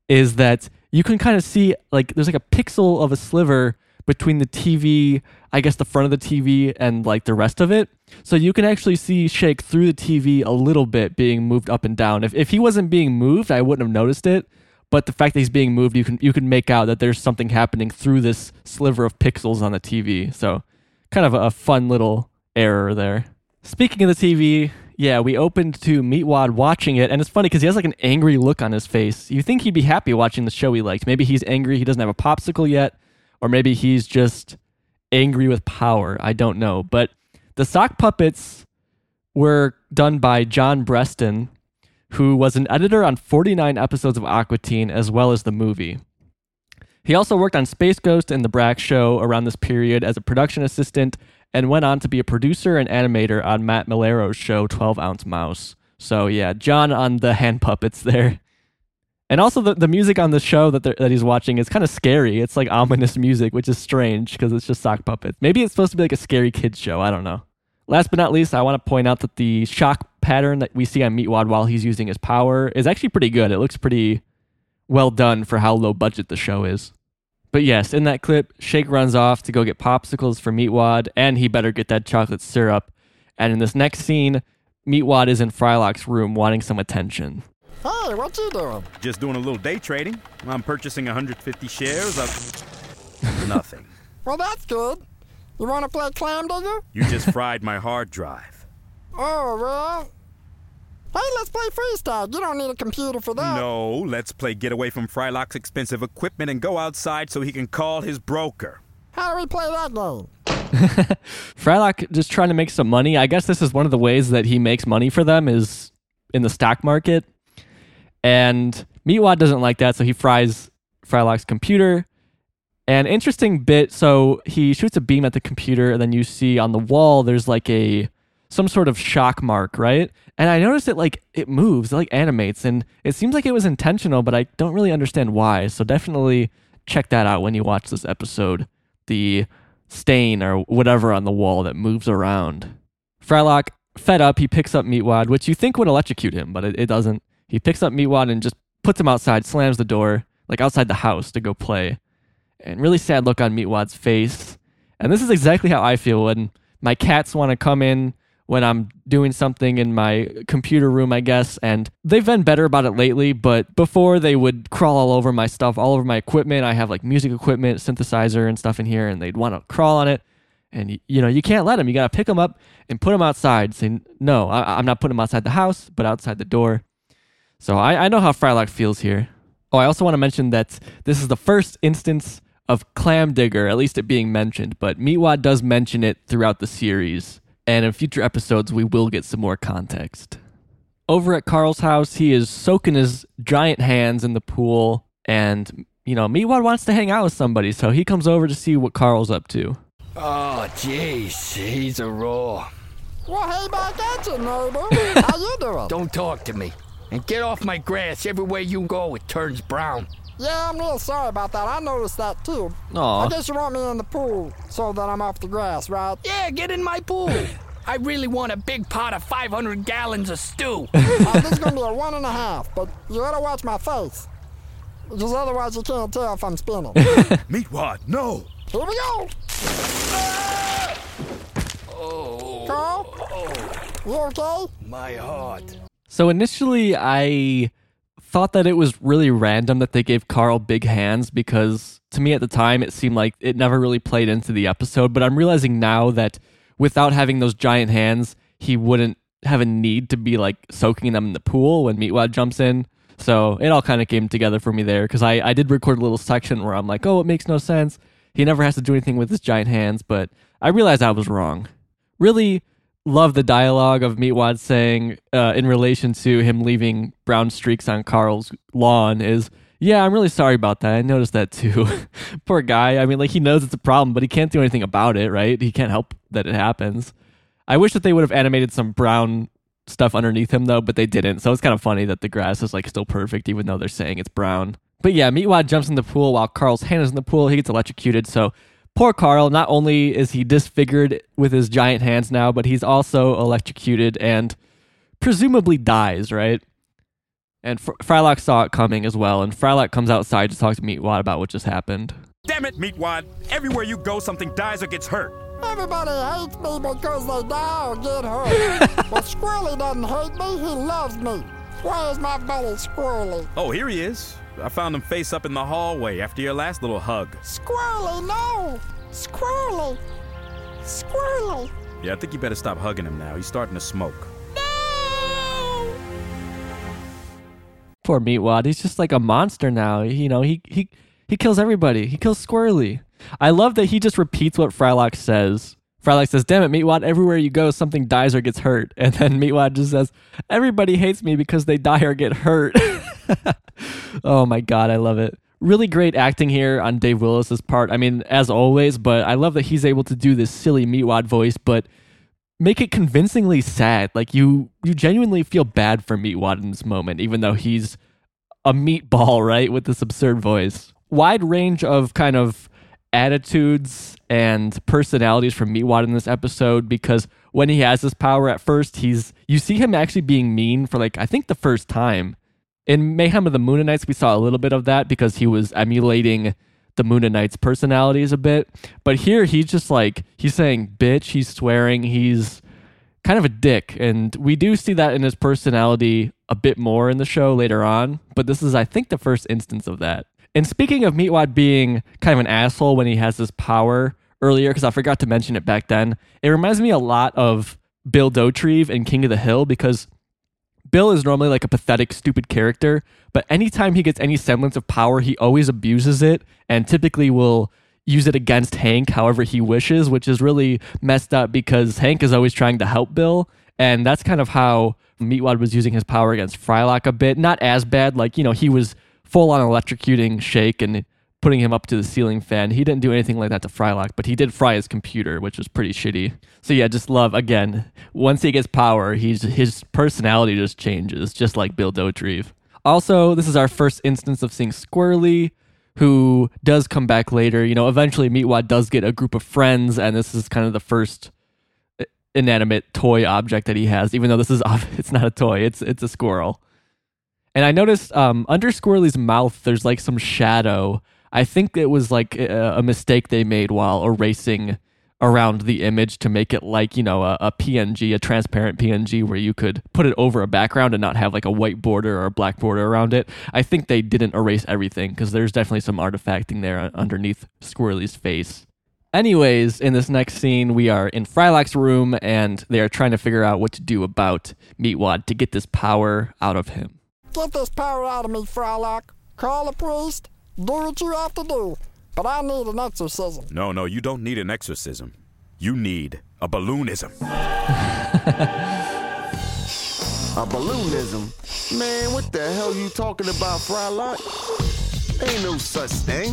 is that you can kind of see like there's like a pixel of a sliver between the TV, I guess the front of the TV and like the rest of it. So you can actually see Shake through the TV a little bit being moved up and down. If if he wasn't being moved, I wouldn't have noticed it. But the fact that he's being moved, you can you can make out that there's something happening through this sliver of pixels on the TV. So kind of a fun little error there. Speaking of the TV, yeah, we opened to Meatwad watching it, and it's funny because he has like an angry look on his face. You think he'd be happy watching the show he liked. Maybe he's angry he doesn't have a popsicle yet, or maybe he's just angry with power. I don't know. But the sock puppets were done by John Breston, who was an editor on 49 episodes of Aqua Teen as well as the movie. He also worked on Space Ghost and The Brak Show around this period as a production assistant and went on to be a producer and animator on Matt Maiello's show 12 Ounce Mouse. So, yeah, John on the hand puppets there. And also, the, the music on the show that, that he's watching is kind of scary. It's like ominous music, which is strange because it's just sock puppets. Maybe it's supposed to be like a scary kids show. I don't know. Last but not least, I want to point out that the shock pattern that we see on Meatwad while he's using his power is actually pretty good. It looks pretty well done for how low budget the show is. But yes, in that clip, Shake runs off to go get popsicles for Meatwad, and he better get that chocolate syrup. And in this next scene, Meatwad is in Frylock's room wanting some attention. Hey, what you doing? Just doing a little day trading. I'm purchasing 150 shares of nothing. Well, that's good. You want to play clam digger? You just fried my hard drive. Oh, well. Hey, let's play freestyle. You don't need a computer for that. No, let's play get away from Frylock's expensive equipment and go outside so he can call his broker. How do we play that game? Frylock just trying to make some money. I guess this is one of the ways that he makes money for them is in the stock market. And Meatwad doesn't like that, so he fries Frylock's computer. An interesting bit, so he shoots a beam at the computer, and then you see on the wall there's like a some sort of shock mark, right? And I noticed it like it moves, it like animates, and it seems like it was intentional, but I don't really understand why. So definitely check that out when you watch this episode. The stain or whatever on the wall that moves around. Frylock, fed up, he picks up Meatwad, which you think would electrocute him, but it, it doesn't. He picks up Meatwad and just puts him outside, slams the door, like outside the house to go play. And really sad look on Meatwad's face. And this is exactly how I feel when my cats want to come in when I'm doing something in my computer room, I guess. And they've been better about it lately, but before they would crawl all over my stuff, all over my equipment. I have like music equipment, synthesizer, and stuff in here, and they'd want to crawl on it. And you know, you can't let them. You got to pick them up and put them outside. Say, no, I- am not putting them outside the house, but outside the door. So I, I know how Frylock feels here. Oh, I also want to mention that this is the first instance of Clam Digger, at least it being mentioned, but Meatwad does mention it throughout the series and in future episodes, we will get some more context. Over at Carl's house, he is soaking his giant hands in the pool, and, you know, Meatwad wants to hang out with somebody, so he comes over to see what Carl's up to. Oh, jeez, he's a raw. Well, hey back at you, neighbor. How you doing? Don't talk to me. And get off my grass. Everywhere you go, it turns brown. Yeah, I'm real sorry about that. I noticed that too. Aw. I guess you want me in the pool so that I'm off the grass, right? Yeah, get in my pool. I really want a big pot of 500 gallons of stew. uh, this is gonna be a one and a half, but you gotta watch my face. Because otherwise you can't tell if I'm spinning. Meatwad, no! Here we go! Oh, Carl? You okay? my heart. So initially, I thought that it was really random that they gave Carl big hands because to me at the time it seemed like it never really played into the episode. But I'm realizing now that without having those giant hands, he wouldn't have a need to be like soaking them in the pool when Meatwad jumps in. So it all kind of came together for me there because I, I did record a little section where I'm like, oh, it makes no sense. He never has to do anything with his giant hands, but I realized I was wrong. Really, love the dialogue of Meatwad saying uh, in relation to him leaving brown streaks on Carl's lawn is, yeah, I'm really sorry about that. I noticed that too. Poor guy. I mean, like he knows it's a problem, but he can't do anything about it, right? He can't help that it happens. I wish that they would have animated some brown stuff underneath him though, but they didn't. So it's kind of funny that the grass is like still perfect, even though they're saying it's brown. But yeah, Meatwad jumps in the pool while Carl's hand is in the pool. He gets electrocuted. So poor Carl, not only is he disfigured with his giant hands now, but he's also electrocuted and presumably dies, right? And Fr- Frylock saw it coming as well, and Frylock comes outside to talk to Meatwad about what just happened. Damn it, Meatwad. Everywhere you go, something dies or gets hurt. Everybody hates me because they die or get hurt. but Squirrely doesn't hate me, he loves me. Where's my buddy Squirrely? Oh, here he is. I found him face up in the hallway after your last little hug. Squirrely, no! Squirrely! Squirrely! Yeah, I think you better stop hugging him now. He's starting to smoke. No! Poor Meatwad. He's just like a monster now. You know, he he he kills everybody. He kills Squirrely. I love that he just repeats what Frylock says. Frylock says, "Damn it, Meatwad! Everywhere you go, something dies or gets hurt." And then Meatwad just says, "Everybody hates me because they die or get hurt." oh my god, I love it. Really great acting here on Dave Willis's part. I mean, as always, but I love that he's able to do this silly Meatwad voice, but make it convincingly sad. Like you, you genuinely feel bad for Meatwad in this moment, even though he's a meatball, right, with this absurd voice. Wide range of kind of attitudes and personalities from Meatwad in this episode because when he has this power at first, he's you see him actually being mean for like I think the first time. In Mayhem of the Mooninites, we saw a little bit of that because he was emulating the Mooninites personalities a bit. But here he's just like he's saying bitch, he's swearing, he's kind of a dick. And we do see that in his personality a bit more in the show later on. But this is, I think, the first instance of that. And speaking of Meatwad being kind of an asshole when he has this power earlier, because I forgot to mention it back then, it reminds me a lot of Bill Dauterive in King of the Hill because Bill is normally like a pathetic, stupid character, but anytime he gets any semblance of power, he always abuses it and typically will use it against Hank however he wishes, which is really messed up because Hank is always trying to help Bill. And that's kind of how Meatwad was using his power against Frylock a bit. Not as bad, like, you know, he was full on electrocuting Shake and putting him up to the ceiling fan. He didn't do anything like that to Frylock, but he did fry his computer, which was pretty shitty. So yeah, just love again. Once he gets power, he's his personality just changes, just like Bill Dauterive. Also, this is our first instance of seeing Squirrely, who does come back later. You know, eventually Meatwad does get a group of friends, and this is kind of the first uh, inanimate toy object that he has. Even though this is it's not a toy, it's it's a squirrel. And I noticed um, under Squirrely's mouth, there's like some shadow. I think it was like a, a mistake they made while erasing around the image to make it like, you know, a, a, PNG, a transparent PNG where you could put it over a background and not have like a white border or a black border around it. I think they didn't erase everything because there's definitely some artifacting there underneath Squirrely's face. Anyways, in this next scene, we are in Frylock's room and they are trying to figure out what to do about Meatwad to get this power out of him. Get this power out of me, Frylock. Call a priest. Do what you have to do. But I need an exorcism. No, no, you don't need an exorcism. You need a balloonism. a balloonism? Man, what the hell you talking about, Frylock? Ain't no such thing.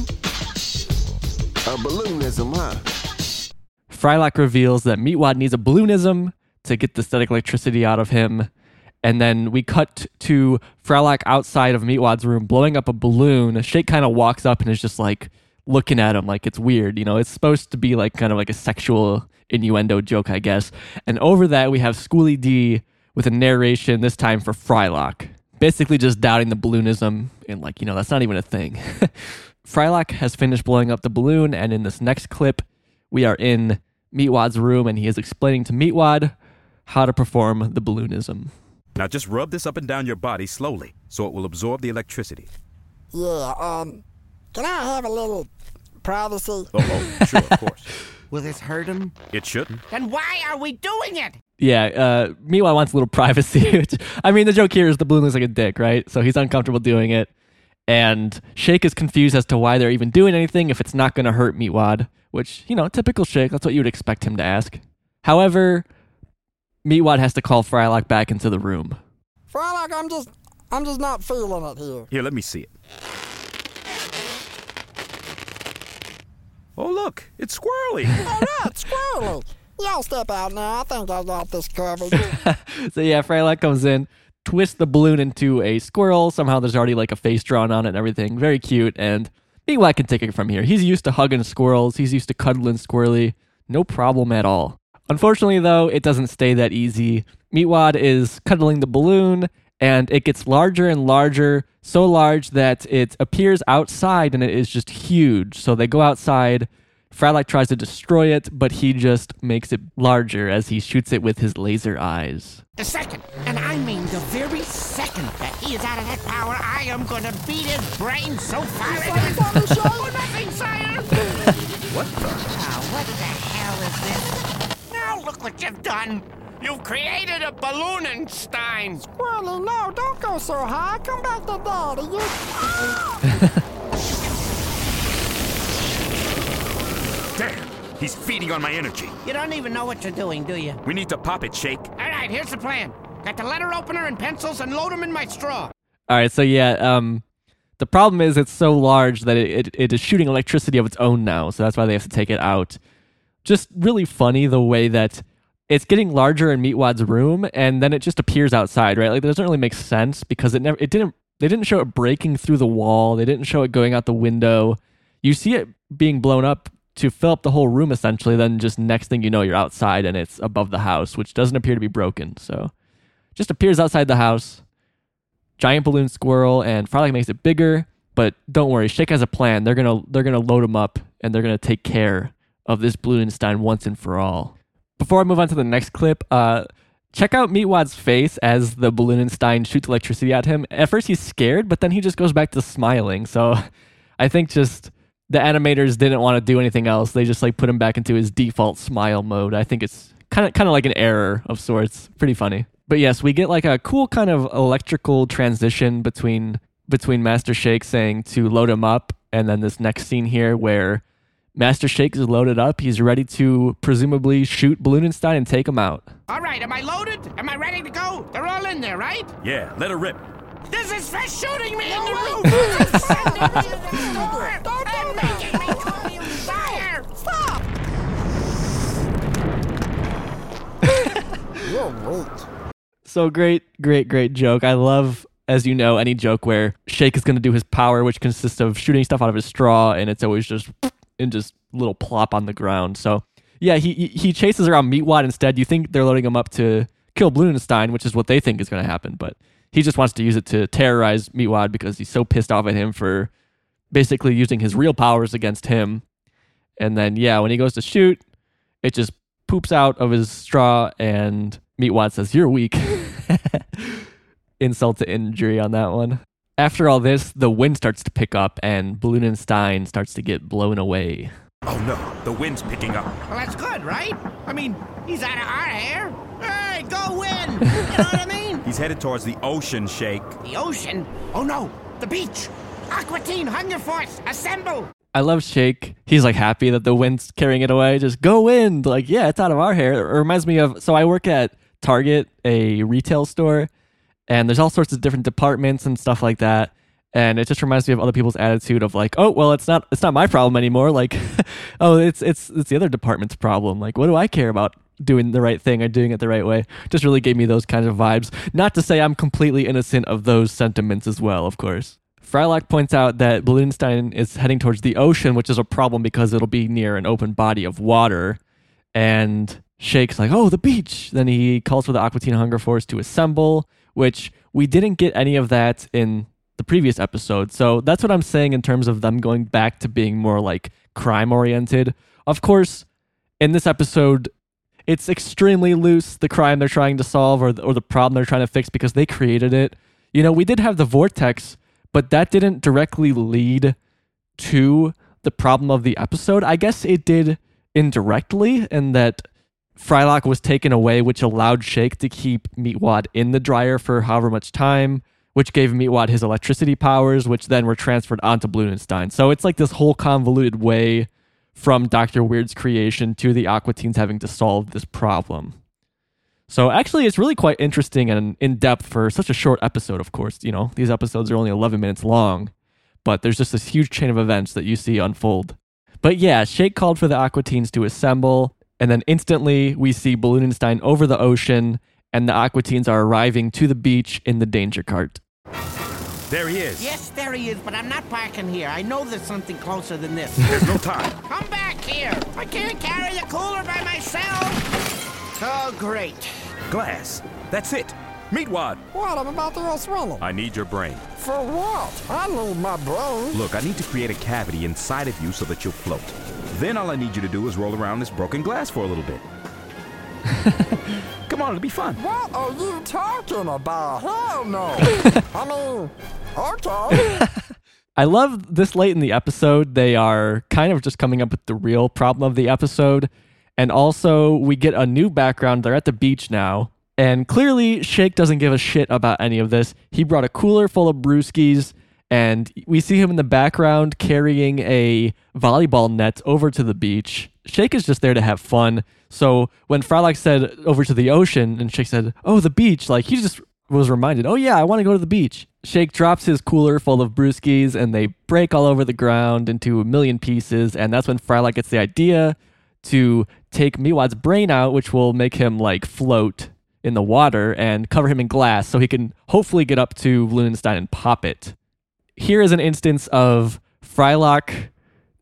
A balloonism, huh? Frylock reveals that Meatwad needs a balloonism to get the static electricity out of him. And then we cut to Frylock outside of Meatwad's room blowing up a balloon. Shake kind of walks up and is just like looking at him like it's weird. You know, it's supposed to be like kind of like a sexual innuendo joke, I guess. And over that, we have Schooly D with a narration, this time for Frylock. Basically just doubting the balloonism and like, you know, that's not even a thing. Frylock has finished blowing up the balloon, and in this next clip, we are in Meatwad's room and he is explaining to Meatwad how to perform the balloonism. Now just rub this up and down your body slowly so it will absorb the electricity. Yeah, um, can I have a little privacy? Oh, oh sure, of course. Will this hurt him? It shouldn't. Then why are we doing it? Yeah, uh, Meatwad wants a little privacy. I mean, the joke here is the balloon looks like a dick, right? So he's uncomfortable doing it. And Shake is confused as to why they're even doing anything if it's not going to hurt Meatwad, which, you know, typical Shake. That's what you would expect him to ask. However, Meatwad has to call Frylock back into the room. Frylock, I'm just, I'm just not feeling it here. Here, let me see it. Oh, look, it's squirrely. Oh, all right, squirrely. Y'all step out now. I think I got this covered. So yeah, Frylock comes in, twists the balloon into a squirrel. Somehow there's already like a face drawn on it and everything. Very cute. And Meatwad can take it from here. He's used to hugging squirrels. He's used to cuddling squirrely. No problem at all. Unfortunately, though, it doesn't stay that easy. Meatwad is cuddling the balloon, and it gets larger and larger, so large that it appears outside and it is just huge. So they go outside. Frylock tries to destroy it, but he just makes it larger as he shoots it with his laser eyes. The second, and I mean the very second that he is out of that power, I am gonna beat his brains so far into nothing, sire! what the? Oh, what the hell is this? Now look what you've done! You've created a Balloonenstein! Squirrely, no, don't go so high. Come back to daddy. You. Damn, he's feeding on my energy. You don't even know what you're doing, do you? We need to pop it, Shake. All right, here's the plan. Got the letter opener and pencils and load them in my straw. All right, so yeah, um, the problem is it's so large that it, it, it is shooting electricity of its own now, so that's why they have to take it out. Just really funny the way that it's getting larger in Meatwad's room, and then it just appears outside, right? Like it doesn't really make sense because it never, it didn't, they didn't show it breaking through the wall, they didn't show it going out the window. You see it being blown up to fill up the whole room essentially. Then just next thing you know, you're outside and it's above the house, which doesn't appear to be broken. So just appears outside the house giant balloon squirrel and Frylock makes it bigger. But don't worry, Shake has a plan. They're gonna they're gonna load him up and they're gonna take care of this Balloonstein once and for all. Before I move on to the next clip, uh, check out Meatwad's face as the Balloonstein shoots electricity at him. At first he's scared, but then he just goes back to smiling. So I think just the animators didn't want to do anything else. They just like put him back into his default smile mode. I think it's kind of kind of like an error of sorts. Pretty funny. But yes, we get like a cool kind of electrical transition between between Master Shake saying to load him up and then this next scene here where Master Shake is loaded up. He's ready to presumably shoot Balloonenstein and take him out. All right, am I loaded? Am I ready to go? They're all in there, right? Yeah, let her rip. This is for shooting me in the roof! Sending me to the door and making me call you sire! Stop! You're weak. So great, great, great joke. I love, as you know, any joke where Shake is going to do his power, which consists of shooting stuff out of his straw, and it's always just and just little plop on the ground. So yeah, he he- chases around Meatwad instead. You think they're loading him up to kill Balloonstein, which is what they think is going to happen, but he just wants to use it to terrorize Meatwad because he's so pissed off at him for basically using his real powers against him. And then yeah, when he goes to shoot, it just poops out of his straw, and Meatwad says, "You're weak." Insult to injury on that one. After all this, the wind starts to pick up, and Balloonenstein starts to get blown away. Oh no, the wind's picking up. Well, that's good, right? I mean, he's out of our hair. Hey, go win! You know what I mean? He's headed towards the ocean, Shake. The ocean? Oh no, the beach! Aqua Teen Hunger Force, assemble! I love Shake. He's like happy that the wind's carrying it away. Just go wind. Like, yeah, it's out of our hair. It reminds me of so I work at Target, a retail store, and there's all sorts of different departments and stuff like that. And it just reminds me of other people's attitude of like, oh well, it's not it's not my problem anymore. Like, oh, it's it's it's the other department's problem. Like, what do I care about doing the right thing or doing it the right way? Just really gave me those kinds of vibes. Not to say I'm completely innocent of those sentiments as well, of course. Frylock points out that Balloonstein is heading towards the ocean, which is a problem because it'll be near an open body of water. And Shake's like, oh, the beach. Then he calls for the Aqua Teen Hunger Force to assemble, which we didn't get any of that in the previous episode. So that's what I'm saying in terms of them going back to being more like crime oriented. Of course, in this episode, it's extremely loose, the crime they're trying to solve or the, or the problem they're trying to fix because they created it. You know, we did have the vortex, but that didn't directly lead to the problem of the episode. I guess it did indirectly, in that Frylock was taken away, which allowed Shake to keep Meatwad in the dryer for however much time, which gave Meatwad his electricity powers, which then were transferred onto Balloonenstein. So it's like this whole convoluted way from Dr. Weird's creation to the Aqua Teens having to solve this problem. So actually, it's really quite interesting and in depth for such a short episode. Of course, you know these episodes are only 11 minutes long, but there's just this huge chain of events that you see unfold. But yeah, Shake called for the Aqua Teens to assemble, and then instantly we see Balloonenstein over the ocean, and the Aqua Teens are arriving to the beach in the danger cart. There he is. Yes, there he is, but I'm not parking here. I know there's something closer than this. There's no time. Come back here. I can't carry the cooler by myself. Oh, great. Glass. That's it. Meatwad. What? I'm about to go swimming. I need your brain. For what? I need my brain. Look, I need to create a cavity inside of you so that you'll float. Then all I need you to do is roll around this broken glass for a little bit. Come on, it'll be fun. What are you talking about? Hell no. I mean, okay. I love this late in the episode. They are kind of just coming up with the real problem of the episode. And also, we get a new background. They're at the beach now. And clearly, Shake doesn't give a shit about any of this. He brought a cooler full of brewskis, and we see him in the background carrying a volleyball net over to the beach. Shake is just there to have fun. So when Frylock said over to the ocean, and Shake said, Oh, the beach, like he just was reminded, Oh, yeah, I want to go to the beach. Shake drops his cooler full of brewskis, and they break all over the ground into a million pieces. And that's when Frylock gets the idea to take Meatwad's brain out, which will make him like float in the water and cover him in glass so he can hopefully get up to Lunenstein and pop it. Here is an instance of Frylock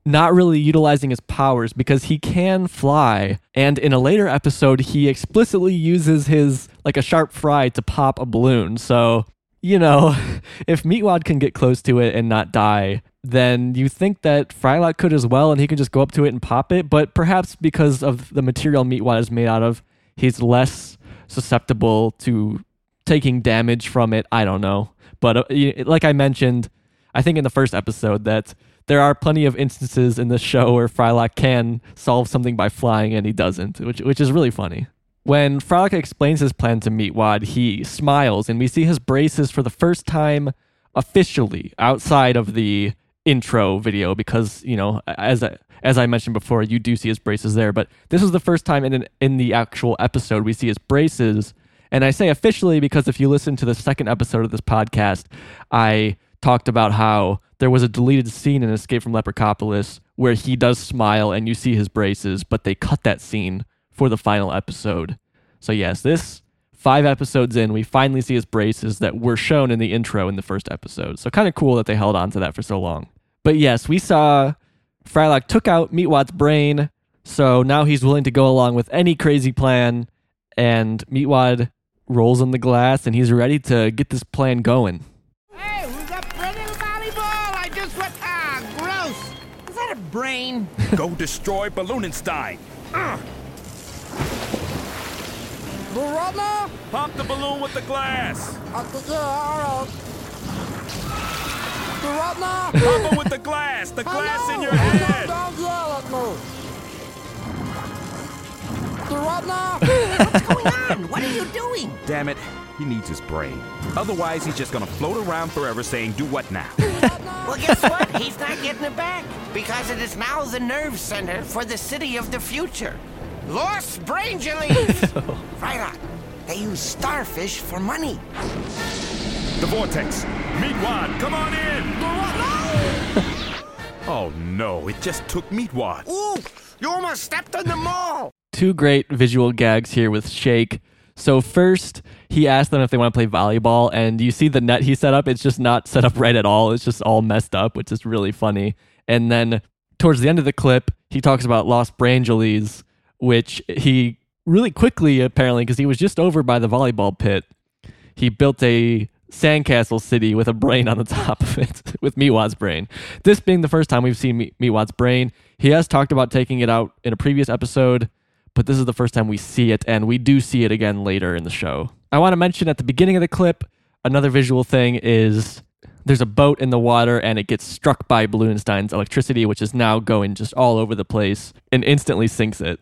not really utilizing his powers because he can fly. And in a later episode, he explicitly uses his, like a sharp fry to pop a balloon. So, you know, if Meatwad can get close to it and not die, then you think that Frylock could as well and he can just go up to it and pop it. But perhaps because of the material Meatwad is made out of, he's less susceptible to taking damage from it. I don't know. But uh, like I mentioned, I think in the first episode that there are plenty of instances in the show where Frylock can solve something by flying and he doesn't, which which is really funny. When Frylock explains his plan to Meatwad, he smiles and we see his braces for the first time officially outside of the intro video because, you know, as I, as I mentioned before, you do see his braces there, but this is the first time in an, in the actual episode we see his braces. And I say officially because if you listen to the second episode of this podcast, I talked about how there was a deleted scene in Escape from Leprechaupolis where he does smile and you see his braces, but they cut that scene for the final episode. So yes, this five episodes in, we finally see his braces that were shown in the intro in the first episode. So kind of cool that they held on to that for so long. But yes, we saw Frylock took out Meatwad's brain, so now he's willing to go along with any crazy plan, and Meatwad rolls in the glass and he's ready to get this plan going. Hey, who's up for a little volleyball? I just went. Ah, gross. Is that a brain? Go destroy Balloonenstein. You what now? Pop the balloon with the glass. Yeah, all right. You what now? Pop him with the glass. The glass in your head. Don't yell at me. You what now? What's going on? What are you doing? Damn it. He needs his brain. Otherwise, he's just gonna float around forever saying, Do what now? Well, guess what? He's not getting it back because it is now the nerve center for the city of the future. Los Brangeles! Frylock, they use starfish for money. The vortex. Meatwad, come on in. oh no, it just took Meatwad. Ooh, you almost stepped on the mall. two great visual gags here with Shake. So first, he asked them if they want to play volleyball, and you see the net he set up. It's just not set up right at all. It's just all messed up, which is really funny. And then towards the end of the clip, he talks about Los Brangeles, which he really quickly apparently, because he was just over by the volleyball pit, he built a sandcastle city with a brain on the top of it with Meatwad's brain. This being the first time we've seen Meatwad's brain, he has talked about taking it out in a previous episode, but this is the first time we see it, and we do see it again later in the show. I want to mention at the beginning of the clip, another visual thing is there's a boat in the water and it gets struck by Balloonstein's electricity, which is now going just all over the place and instantly sinks it.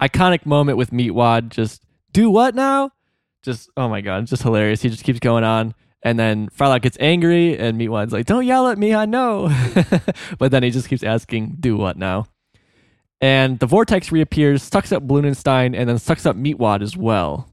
Iconic moment with Meatwad, just do what now? Just oh my god, just hilarious. He just keeps going on. And then Frylock gets angry, and Meatwad's like, "Don't yell at me, I know." but then he just keeps asking, "Do what now?" And the vortex reappears, sucks up Balloonenstein, and then sucks up Meatwad as well.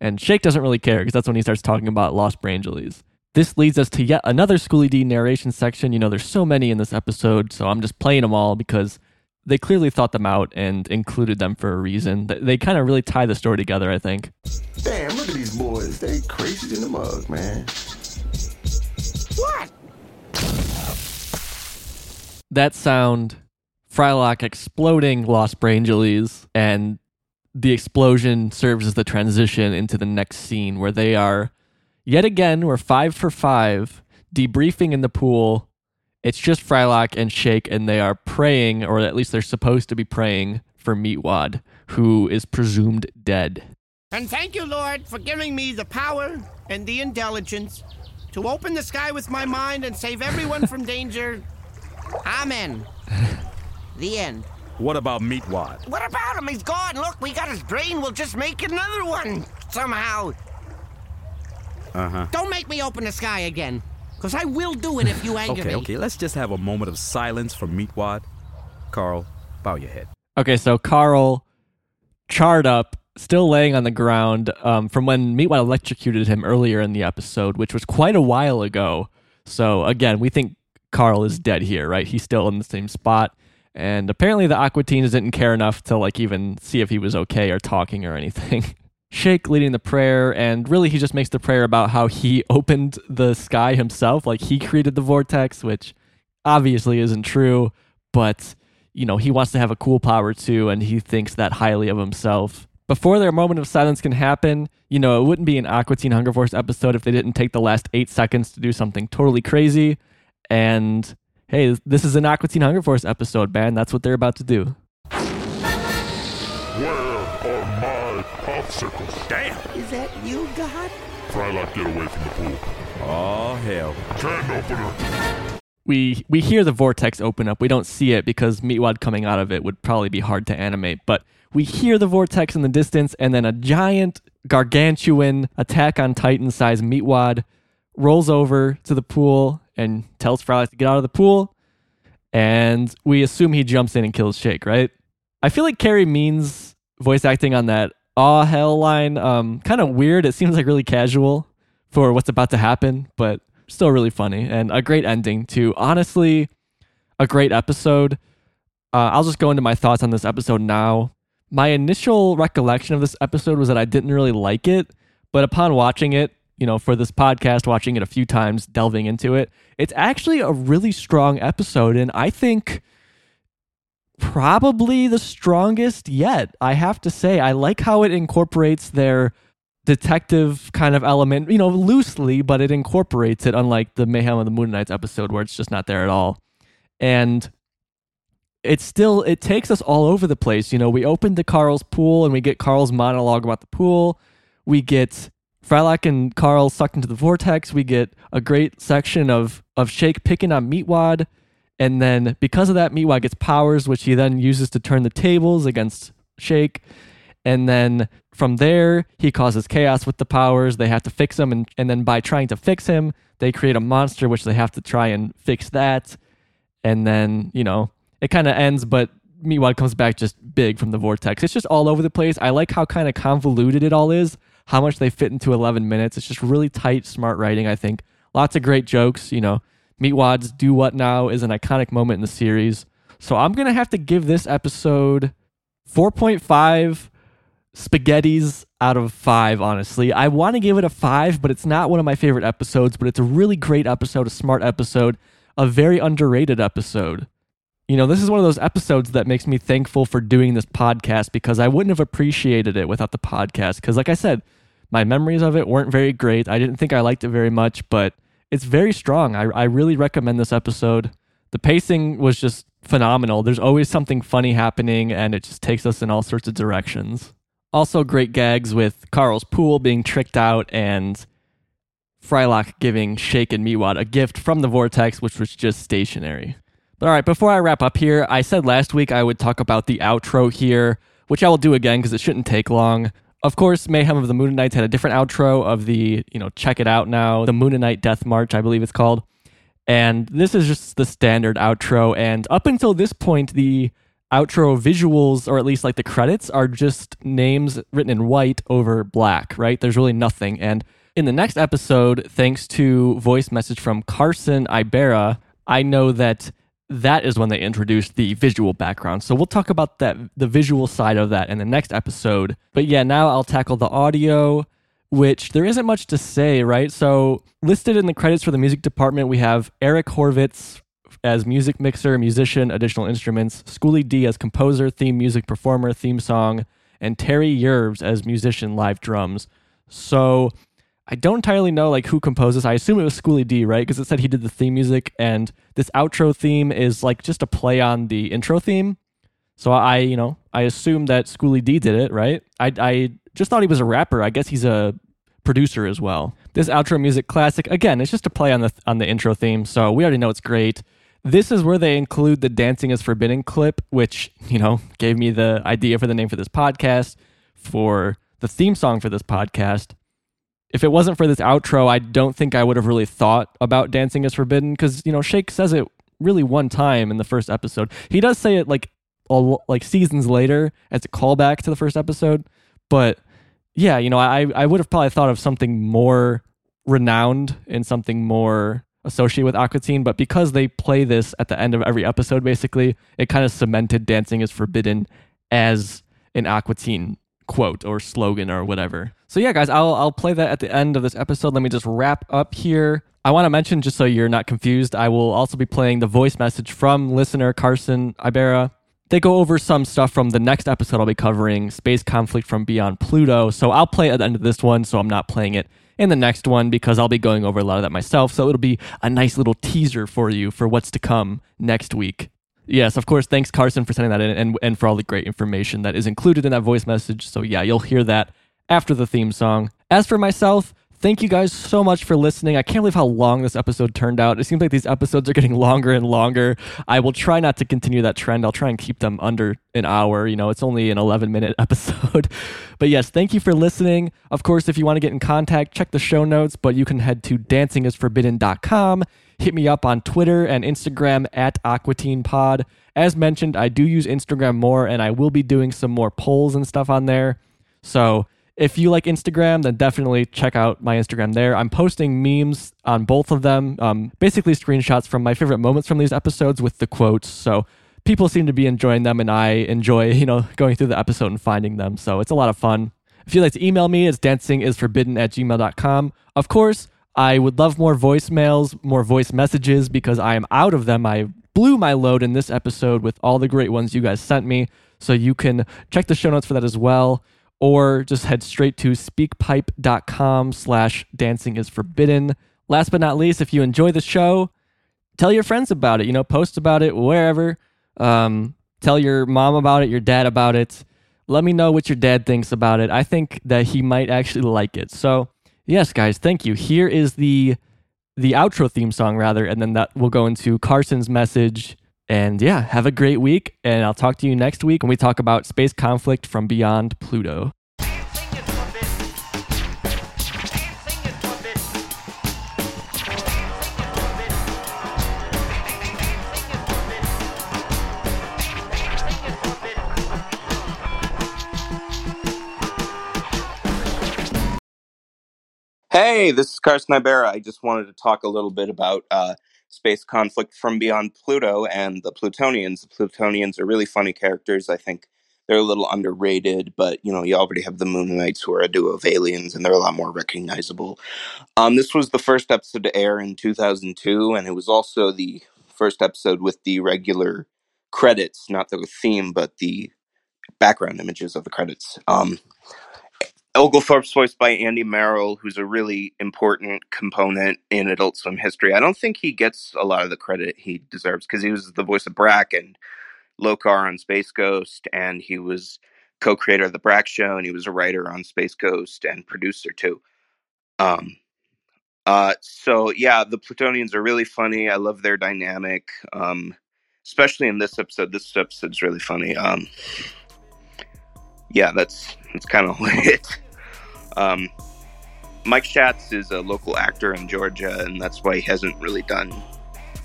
And Shake doesn't really care because that's when he starts talking about Los Brangeles. This leads us to yet another Schooly D narration section. You know, there's so many in this episode, so I'm just playing them all because they clearly thought them out and included them for a reason. They kind of really tie the story together, I think. Damn, look at these boys. They crazy in the mug, man. What? That sound, Frylock exploding Los Brangeles, and the explosion serves as the transition into the next scene where they are yet again we're five for five debriefing in the pool it's just frylock and shake and they are praying or at least they're supposed to be praying for meatwad who is presumed dead And thank you, Lord, for giving me the power and the intelligence to open the sky with my mind and save everyone from danger. Amen. the end. What about Meatwad? What about him? He's gone. Look, we got his brain. We'll just make another one somehow. Uh huh. Don't make me open the sky again. Because I will do it if you anger Okay, me. okay. Okay. Let's just have a moment of silence for Meatwad. Carl, bow your head. okay so carl charred up still laying on the ground um, from when meatwad electrocuted him earlier in the episode which was quite a while ago. So again we think carl is dead here right? He's still in the same spot. And apparently the aqua teens didn't care enough to like even see if he was okay or talking or anything. Shake leading the prayer and really he just makes the prayer about how he opened the sky himself. Like he created the vortex which obviously isn't true but you know he wants to have a cool power too and he thinks that highly of himself before their moment of silence can happen you know it wouldn't be an aqua teen hunger force episode if they didn't take the last eight seconds to do something totally crazy and hey this is an aqua teen hunger force episode man that's what they're about to do Where are my popsicles? Damn. Is that you, God? Frylock, get away from the pool. Oh, hell. Can opener. we we hear the vortex open up. We don't see it because Meatwad coming out of it would probably be hard to animate, but we hear the vortex in the distance, and then a giant, gargantuan attack on Titan sized Meatwad rolls over to the pool and tells Frylock to get out of the pool. And we assume he jumps in and kills Shake, right? I feel like Carey Means voice acting on that aw hell line, um, kind of weird. It seems like really casual for what's about to happen, but still really funny and a great ending to honestly a great episode. Uh, I'll just go into my thoughts on this episode now. My initial recollection of this episode was that I didn't really like it, but upon watching it, you know, for this podcast, watching it a few times, delving into it, it's actually a really strong episode. And I think probably the strongest yet. I have to say, I like how it incorporates their detective kind of element, you know, loosely, but it incorporates it, unlike the Mayhem of the Mooninites episode where it's just not there at all. And it's still, it takes us all over the place. You know, we open to Carl's pool and we get Carl's monologue about the pool. We get Frylock and Carl sucked into the vortex. We get a great section of of Shake picking on Meatwad. And then because of that, Meatwad gets powers, which he then uses to turn the tables against Shake. And then from there, he causes chaos with the powers. They have to fix him. And, and then by trying to fix him, they create a monster, which they have to try and fix that. And then, you know, it kind of ends, but Meatwad comes back just big from the vortex. It's just all over the place. I like how kind of convoluted it all is, how much they fit into 11 minutes. It's just really tight, smart writing, I think. Lots of great jokes, you know. Meatwad's Do What Now is an iconic moment in the series. So I'm going to have to give this episode 4.5 spaghettis out of 5, honestly. I want to give it a 5, but it's not one of my favorite episodes, but it's a really great episode, a smart episode, a very underrated episode. You know, this is one of those episodes that makes me thankful for doing this podcast because I wouldn't have appreciated it without the podcast. Because, like I said, my memories of it weren't very great. I didn't think I liked it very much, but it's very strong. I, I really recommend this episode. The pacing was just phenomenal. There's always something funny happening, and it just takes us in all sorts of directions. Also, great gags with Carl's pool being tricked out and Frylock giving Shake and Meatwad a gift from the Vortex, which was just stationary. But all right, before I wrap up here, I said last week I would talk about the outro here, which I will do again because it shouldn't take long. Of course, Mayhem of the Mooninites had a different outro of the, you know, check it out now, the Mooninite Death March, I believe it's called. And this is just the standard outro. And up until this point, the outro visuals, or at least like the credits, are just names written in white over black, right? There's really nothing. And in the next episode, thanks to voice message from Carson Ibera, I know that that is when they introduced the visual background. So we'll talk about that the visual side of that in the next episode. But yeah, now I'll tackle the audio, which there isn't much to say, right? So listed in the credits for the music department, we have Eric Horvitz as music mixer, musician, additional instruments, Schooly D as composer, theme music performer, theme song, and Terry Yerves as musician, live drums. So I don't entirely know like who composed this. I assume it was Schooly D, right? Because it said he did the theme music, and this outro theme is like just a play on the intro theme. So I, you know, I assume that Schooly D did it, right? I, I just thought he was a rapper. I guess he's a producer as well. This outro music classic, again, it's just a play on the on the intro theme. So we already know it's great. This is where they include the "Dancing is Forbidden" clip, which you know gave me the idea for the name for this podcast, for the theme song for this podcast if it wasn't for this outro, I don't think I would have really thought about Dancing is Forbidden because, you know, Shake says it really one time in the first episode. He does say it like all, like seasons later as a callback to the first episode, but yeah, you know, I I would have probably thought of something more renowned and something more associated with Aqua Teen, but because they play this at the end of every episode basically, it kind of cemented Dancing is Forbidden as an Aqua Teen quote or slogan or whatever. So yeah, guys, I'll I'll play that at the end of this episode. Let me just wrap up here. I want to mention just so you're not confused, I will also be playing the voice message from listener Carson Ibera. They go over some stuff from the next episode I'll be covering, Space Conflict from Beyond Pluto. So I'll play at the end of this one, so I'm not playing it in the next one because I'll be going over a lot of that myself. So it'll be a nice little teaser for you for what's to come next week. Yes, of course. Thanks, Carson, for sending that in and, and for all the great information that is included in that voice message. So, yeah, you'll hear that after the theme song. As for myself, thank you guys so much for listening. I can't believe how long this episode turned out. It seems like these episodes are getting longer and longer. I will try not to continue that trend. I'll try and keep them under an hour. You know, it's only an 11 minute episode. but yes, thank you for listening. Of course, if you want to get in contact, check the show notes, but you can head to dancingisforbidden.com. Hit me up on Twitter and Instagram at AquatinePod. As mentioned, I do use Instagram more and I will be doing some more polls and stuff on there. So if you like Instagram, then definitely check out my Instagram there. I'm posting memes on both of them, um, basically screenshots from my favorite moments from these episodes with the quotes. So people seem to be enjoying them, and I enjoy, you know, going through the episode and finding them. So it's a lot of fun. If you'd like to email me, it's dancingisforbidden at gmail.com. Of course, I would love more voicemails, more voice messages because I am out of them. I blew my load in this episode with all the great ones you guys sent me. So you can check the show notes for that as well. Or just head straight to speakpipe.com slash dancing is forbidden. Last but not least, if you enjoy the show, tell your friends about it. You know, post about it wherever. Um, tell your mom about it, your dad about it. Let me know what your dad thinks about it. I think that he might actually like it. So Yes, guys, thank you. Here is the the outro theme song rather, and then that will go into Carson's message. And yeah, have a great week, and I'll talk to you next week when we talk about space conflict from beyond Pluto. Hey, this is Carson Ibera. I just wanted to talk a little bit about uh, space conflict from beyond Pluto and the Plutonians. The Plutonians are really funny characters. I think they're a little underrated, but you know, you already have the Mooninites, who are a duo of aliens, and they're a lot more recognizable. Um, this was the first episode to air in 2002, and it was also the first episode with the regular credits, not the theme, but the background images of the credits. Um, Oglethorpe's voiced by Andy Merrill, who's a really important component in Adult Swim history. I don't think he gets a lot of the credit he deserves because he was the voice of Brak and Lokar on Space Ghost, and he was co-creator of the Brak Show, and he was a writer on Space Ghost and producer too. Um, uh, so yeah, the Plutonians are really funny. I love their dynamic, um, especially in this episode. This episode's really funny. Um, yeah, that's that's kind of it. Um, Mike Schatz is a local actor in Georgia, and that's why he hasn't really done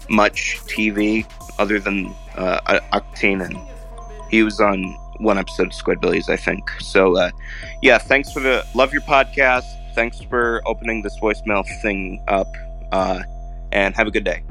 much TV other than uh, Aqua Teen and He was on one episode of Squidbillies, I think. So, uh, yeah, thanks for the love your podcast. Thanks for opening this voicemail thing up, uh, and have a good day.